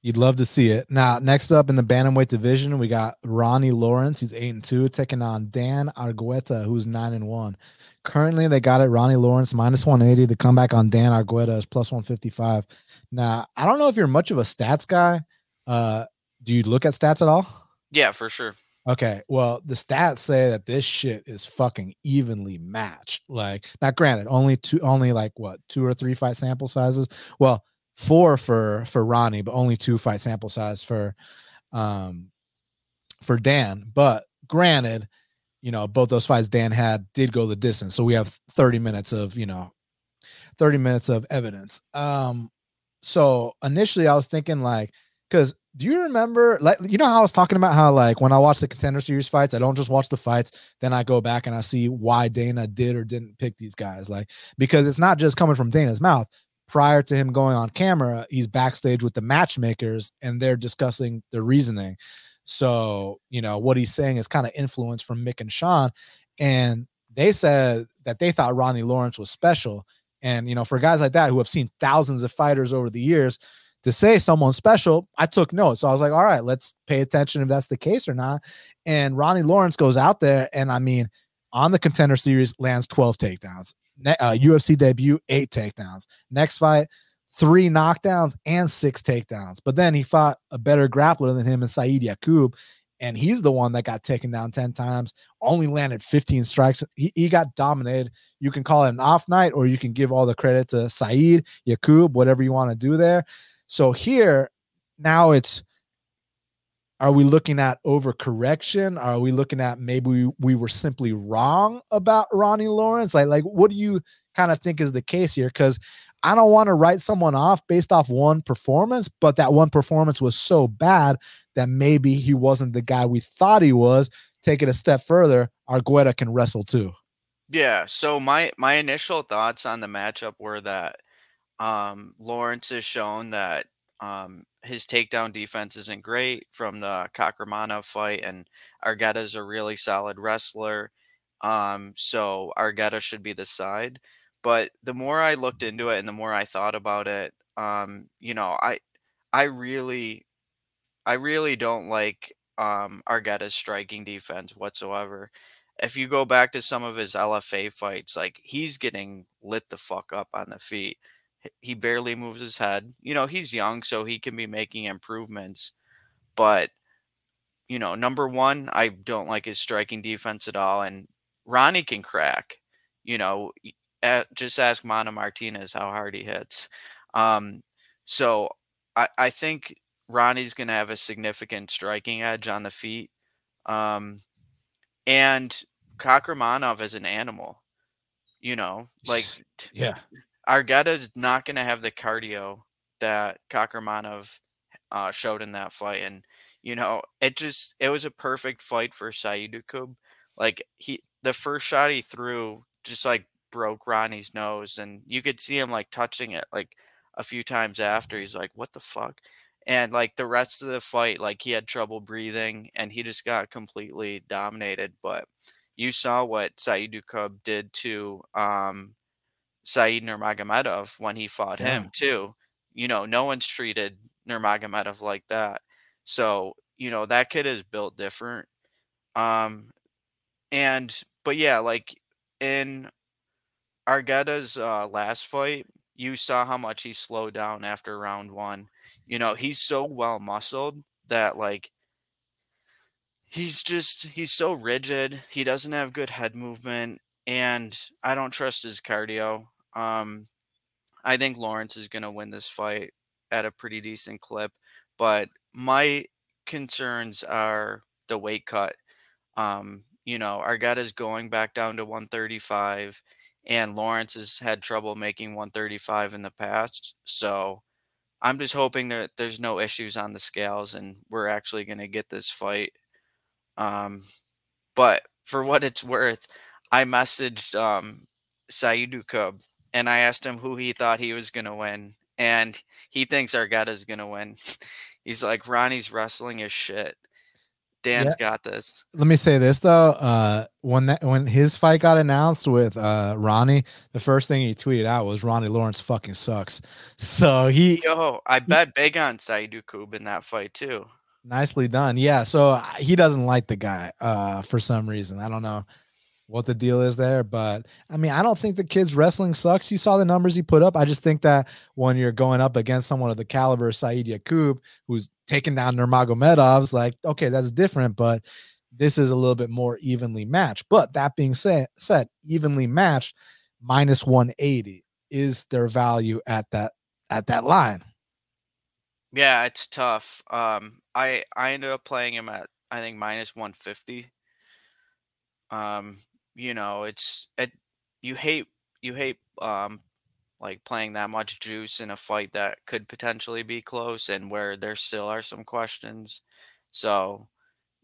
You'd love to see it. Now, next up in the bantamweight division, we got Ronnie Lawrence. He's eight and two, taking on Dan Argueta, who's nine and one. Currently, they got it Ronnie Lawrence minus one eighty. The comeback on Dan Argueta is plus one fifty five. Now, I don't know if you're much of a stats guy. Uh, do you look at stats at all? Yeah, for sure. Okay, well, the stats say that this shit is fucking evenly matched. Like, not granted, only two, only like what two or three fight sample sizes. Well, four for for Ronnie, but only two fight sample size for um for Dan. But granted, you know, both those fights Dan had did go the distance. So we have 30 minutes of, you know, 30 minutes of evidence. Um, so initially I was thinking like, because do you remember like you know how I was talking about how like when I watch the contender series fights, I don't just watch the fights, then I go back and I see why Dana did or didn't pick these guys. Like, because it's not just coming from Dana's mouth. Prior to him going on camera, he's backstage with the matchmakers and they're discussing the reasoning. So, you know, what he's saying is kind of influenced from Mick and Sean. And they said that they thought Ronnie Lawrence was special. And, you know, for guys like that who have seen thousands of fighters over the years, to say someone special, I took notes. So I was like, all right, let's pay attention if that's the case or not. And Ronnie Lawrence goes out there, and I mean, on the contender series, lands 12 takedowns. Ne- uh, UFC debut, eight takedowns. Next fight, three knockdowns and six takedowns. But then he fought a better grappler than him and Saidyokub. And he's the one that got taken down 10 times, only landed 15 strikes. He, he got dominated. You can call it an off night, or you can give all the credit to Saeed, Yakub, whatever you want to do there. So here, now it's are we looking at overcorrection? Are we looking at maybe we, we were simply wrong about Ronnie Lawrence? Like, like what do you kind of think is the case here? Because I don't want to write someone off based off one performance, but that one performance was so bad that maybe he wasn't the guy we thought he was. Take it a step further, Argueta can wrestle too. Yeah, so my my initial thoughts on the matchup were that um Lawrence has shown that um his takedown defense isn't great from the Kakhramonov fight and Argueta's a really solid wrestler. Um, so Argueta should be the side. But the more I looked into it and the more I thought about it, um, you know, I I really I really don't like um striking defense whatsoever. If you go back to some of his LFA fights, like he's getting lit the fuck up on the feet. He barely moves his head. You know, he's young, so he can be making improvements. But you know, number one, I don't like his striking defense at all. And Ronnie can crack. You know, just ask Mana Martinez how hard he hits. Um, so I, I think Ronnie's going to have a significant striking edge on the feet. Um, and Kakhramonov is an animal. You know, like t- Yeah. is not going to have the cardio that Kakhramonov uh, showed in that fight, and you know, it just it was a perfect fight for Saidyokub. Like he, the first shot he threw just like broke Ronnie's nose, and you could see him like touching it like a few times after. He's like, "What the fuck?" And like the rest of the fight, like he had trouble breathing, and he just got completely dominated. But you saw what Saidyokub did to um, Said Nurmagomedov when he fought Yeah. him too. You know, no one's treated Nurmagomedov like that. So, you know, that kid is built different. Um and but yeah, like in Argueta's uh last fight, you saw how much he slowed down after round 1. You know, he's so well muscled that like he's just he's so rigid. He doesn't have good head movement and I don't trust his cardio. Um I think Lawrence is going to win this fight at a pretty decent clip, but my concerns are the weight cut. Um, you know, Argueta's going back down to 135, and Lawrence has had trouble making 135 in the past. So I'm just hoping that there's no issues on the scales and we're actually going to get this fight. Um, but for what it's worth, I messaged um, Saidyokub and I asked him who he thought he was going to win. And he thinks Argueta's going to win. He's like, Ronnie's wrestling is shit. Dan's got this. Let me say this though. Uh when that when his fight got announced with uh Ronnie, the first thing he tweeted out was Ronnie Lawrence fucking sucks. So he Yo, I bet big on Saidyokub in that fight too. nicely done. Yeah, so uh, he doesn't like the guy uh for some reason. I don't know what the deal is there, but I mean, I don't think the kid's wrestling sucks. You saw the numbers he put up. I just think that when you're going up against someone of the caliber of Saidyokub, who's taken down Nurmagomedov's, like, okay, that's different, but this is a little bit more evenly matched. But that being said, said evenly matched, minus 180 is their value at that at that line. Yeah, it's tough. Um, I I ended up playing him at I think minus 150. Um, you know, it's it you hate you hate um like playing that much juice in a fight that could potentially be close and where there still are some questions. So,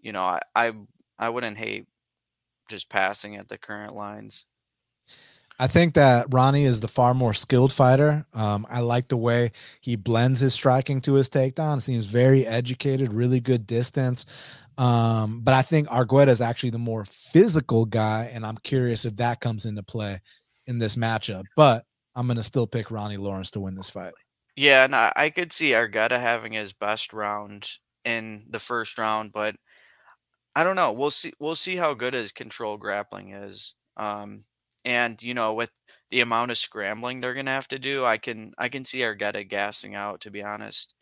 you know, I I, I wouldn't hate just passing at the current lines. I think that Ronnie is the far more skilled fighter. Um, I like the way he blends his striking to his takedown. Seems very educated, really good distance. Um, but I think Argueta is actually the more physical guy, and I'm curious if that comes into play in this matchup. But I'm gonna still pick Ronnie Lawrence to win this fight. Yeah, and I, I could see Argueta having his best round in the first round, but I don't know. We'll see. We'll see how good his control grappling is. Um, and you know, with the amount of scrambling they're gonna have to do, I can I can see Argueta gassing out. To be honest.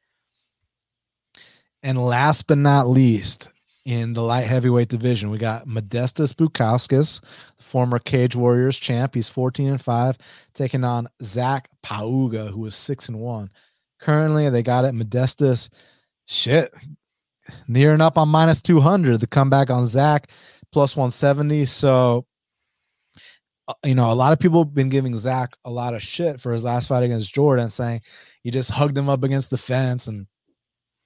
And last but not least, in the light heavyweight division, we got Modestas Bukauskas, the former Cage Warriors champ. He's 14 and 5, taking on Zac Pauga, who is 6 and 1. Currently, they got it. Modestas, shit, nearing up on minus 200. The comeback on Zac, plus 170. So, uh, you know, a lot of people have been giving Zac a lot of shit for his last fight against Jordan, saying he just hugged him up against the fence and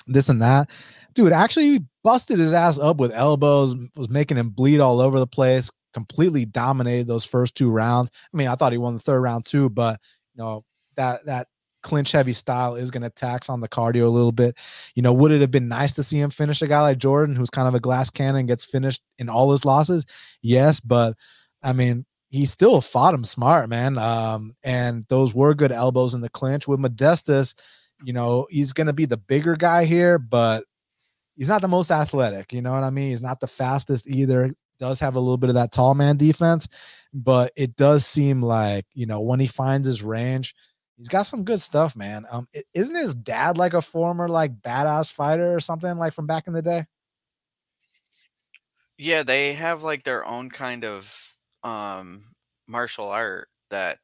this and that. Dude, actually busted his ass up with elbows, was making him bleed all over the place, completely dominated those first two rounds. I mean, I thought he won the third round too, but you know, that that clinch heavy style is going to tax on the cardio a little bit. You know, would it have been nice to see him finish a guy like Jordan, who's kind of a glass cannon, gets finished in all his losses? Yes, but I mean, he still fought him smart, man. Um, and those were good elbows in the clinch with Modestas. You know, he's going to be the bigger guy here, but he's not the most athletic. You know what I mean? He's not the fastest either. Does have a little bit of that tall man defense, but it does seem like you know when he finds his range, he's got some good stuff, man. Um, isn't his dad like a former like badass fighter or something like from back in the day? Yeah, they have like their own kind of um martial art that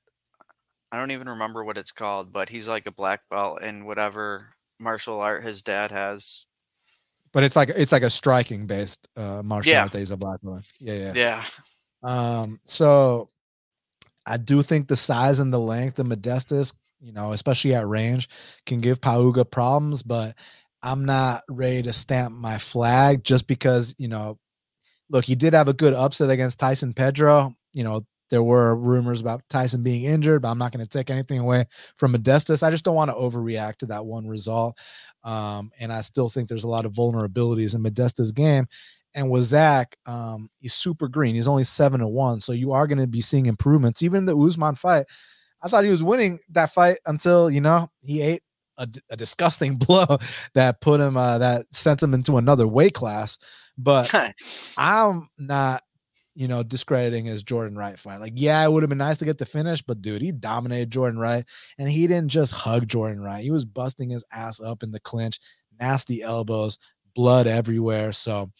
I don't even remember what it's called, but he's like a black belt in whatever martial art his dad has. But it's like it's like a striking based uh martial Yeah. art he's a black in. Yeah, yeah. Yeah. Um, so I do think the size and the length of Modestas, you know, especially at range, can give Pauga problems, but I'm not ready to stamp my flag just because, you know, look, he did have a good upset against Tyson Pedro. You know, there were rumors about Tyson being injured, but I'm not going to take anything away from Modestas. I just don't want to overreact to that one result. Um, and I still think there's a lot of vulnerabilities in Modesta's game. And with Zac, um, he's super green. He's only seven to one, so you are going to be seeing improvements. Even in the Usman fight, I thought he was winning that fight until you know he ate a disgusting blow that put him uh, that sent him into another weight class. But I'm not, you know, discrediting his Jordan Wright fight. Like, yeah, it would have been nice to get the finish, but dude, he dominated Jordan Wright, and he didn't just hug Jordan Wright. He was busting his ass up in the clinch, nasty elbows, blood everywhere. So,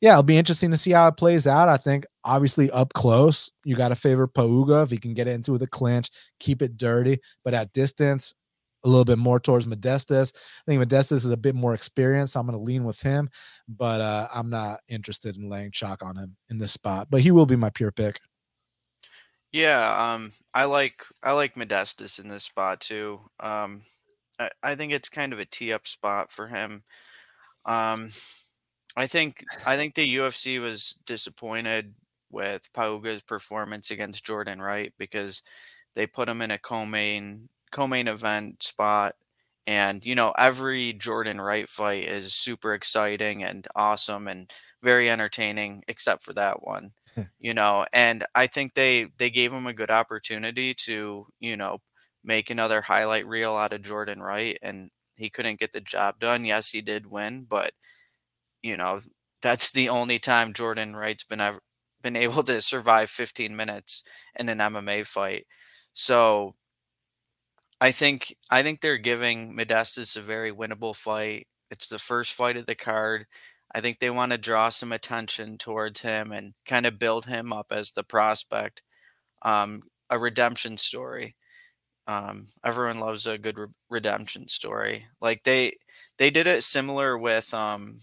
yeah, it'll be interesting to see how it plays out. I think obviously up close, you got to favor Pauga if he can get into the clinch, keep it dirty, but at distance, a little bit more towards Modestas. I think Modestas is a bit more experienced. So I'm going to lean with him, but uh, I'm not interested in laying chalk on him in this spot. But he will be my pure pick. Yeah, um, I like I like Modestas in this spot too. Um, I, I think it's kind of a tee up spot for him. Um, I think I think the UFC was disappointed with Pauga's performance against Jordan Wright because they put him in a co-main co-main event spot, and you know every Jordan Wright fight is super exciting and awesome and very entertaining, except for that one you know and i think they they gave him a good opportunity to you know make another highlight reel out of jordan wright and he couldn't get the job done. Yes he did win but you know that's the only time jordan wright's been ever been able to survive 15 minutes in an mma fight. So i think i think they're giving modestas a very winnable fight it's the first fight of the card I think they want to draw some attention towards him and kind of build him up as the prospect, um, a redemption story. Um, everyone loves a good re- redemption story. Like they they did it similar with um,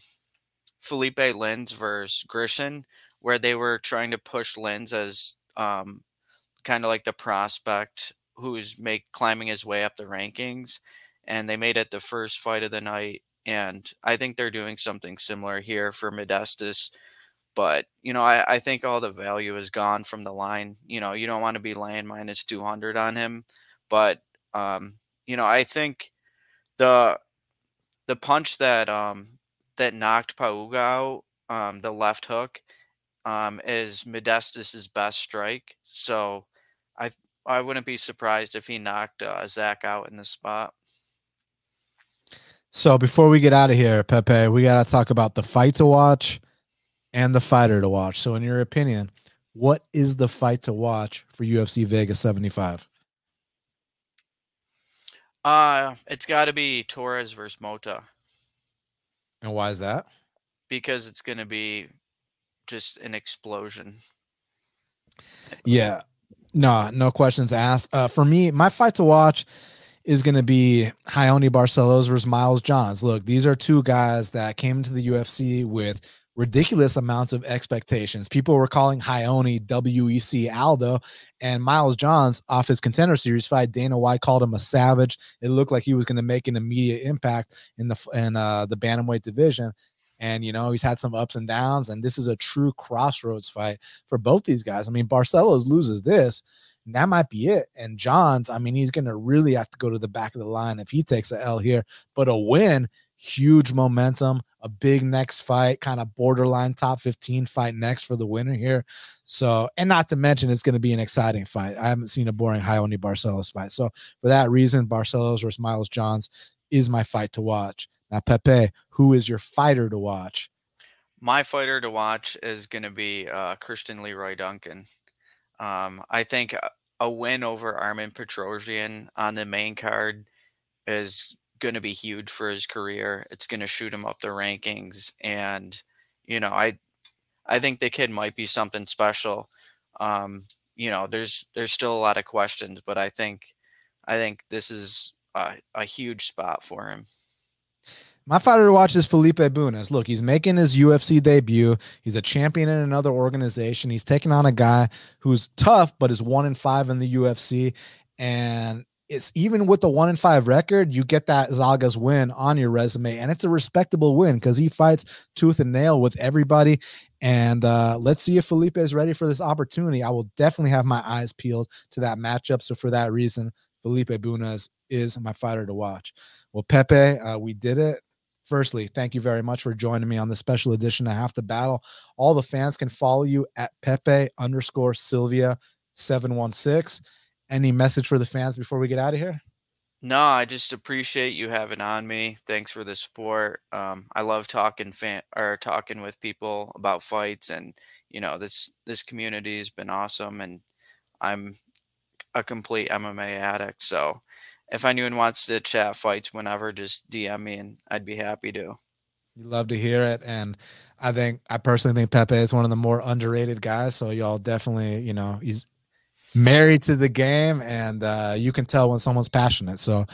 Felipe Lins versus Grishin, where they were trying to push Lins as um, kind of like the prospect who's make climbing his way up the rankings, and they made it the first fight of the night and I think they're doing something similar here for Modestas. But you know, I, I think all the value is gone from the line. You know, you don't want to be laying minus two hundred on him, but um, you know, I think the the punch that um that knocked Pauga out, um, the left hook, um, is Modestas's best strike. So I I wouldn't be surprised if he knocked uh, Zac out in the spot. So before we get out of here, Pepe, we got to talk about the fight to watch and the fighter to watch. So, in your opinion, what is the fight to watch for UFC Vegas 75? Uh, it's got to be Torres versus Motta And why is that? because it's going to be just an explosion. Yeah. No, no questions asked. Uh, for me, my fight to watch is going to be Raoni Barcelos versus Miles Johns. Look, these are two guys that came into the UFC with ridiculous amounts of expectations. People were calling Raoni WEC Aldo and Miles Johns off his contender series fight. Dana White called him a savage. It looked like he was going to make an immediate impact in the in uh, the bantamweight division. And you know he's had some ups and downs, and this is a true crossroads fight for both these guys. I mean, Barcelos loses this, And that might be it. And Johns, I mean, he's going to really have to go to the back of the line if he takes a L here. But a win, huge momentum, a big next fight, kind of borderline top 15 fight next for the winner here. So, and not to mention, it's going to be an exciting fight. I haven't seen a boring Raoni Barcelos fight. So, for that reason, Barcelos versus Miles Johns is my fight to watch. Now, Pepe, who is your fighter to watch? My fighter to watch is going to be uh, Christian Leroy Duncan. Um, I think a win over Armen Petrosyan on the main card is going to be huge for his career. It's going to shoot him up the rankings, and you know, I I think the kid might be something special. Um, you know, there's there's still a lot of questions, but I think I think this is a, a huge spot for him. My fighter to watch is Felipe Bunes. Look, he's making his UFC debut. He's a champion in another organization. He's taking on a guy who's tough, but is one in five in the UFC. And it's even with the one in five record, you get that Zaga's win on your resume, and it's a respectable win because he fights tooth and nail with everybody. And uh, let's see if Felipe is ready for this opportunity. I will definitely have my eyes peeled to that matchup. So for that reason, Felipe Bunes is my fighter to watch. Well, Pepe, uh, we did it. Firstly, thank you very much for joining me on the special edition of Half the Battle. All the fans can follow you at Pepe underscore Silvia 716 any message for the fans before we get out of here? No, I just appreciate you having on me. Thanks for the support. Um, I love talking fan or talking with people about fights, and you know this this community has been awesome, and I'm a complete MMA addict. So if anyone wants to chat fights whenever, just DM me, and I'd be happy to. You love to hear it, and I think I personally think Pepe is one of the more underrated guys. So y'all definitely, you know, he's married to the game, and uh, you can tell when someone's passionate. So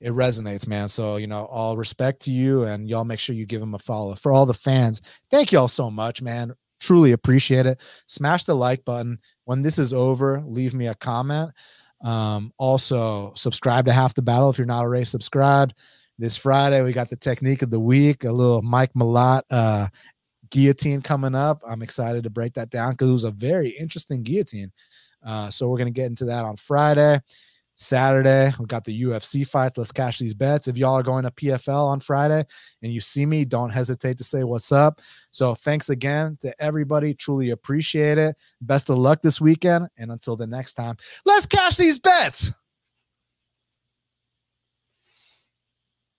it resonates, man. So, you know, all respect to you, and y'all make sure you give him a follow. For all the fans, thank y'all so much, man. Truly appreciate it. Smash the like button. When this is over, leave me a comment. Um, also, subscribe to Half the Battle if you're not already subscribed. This Friday, we got the technique of the week, a little Mike Malott uh, guillotine coming up. I'm excited to break that down because it was a very interesting guillotine. Uh, so we're going to get into that on Friday. Saturday, we got the UFC fights. Let's cash these bets. If y'all are going to PFL on Friday and you see me, don't hesitate to say what's up. So, thanks again to everybody. Truly appreciate it. Best of luck this weekend. And until the next time, let's cash these bets.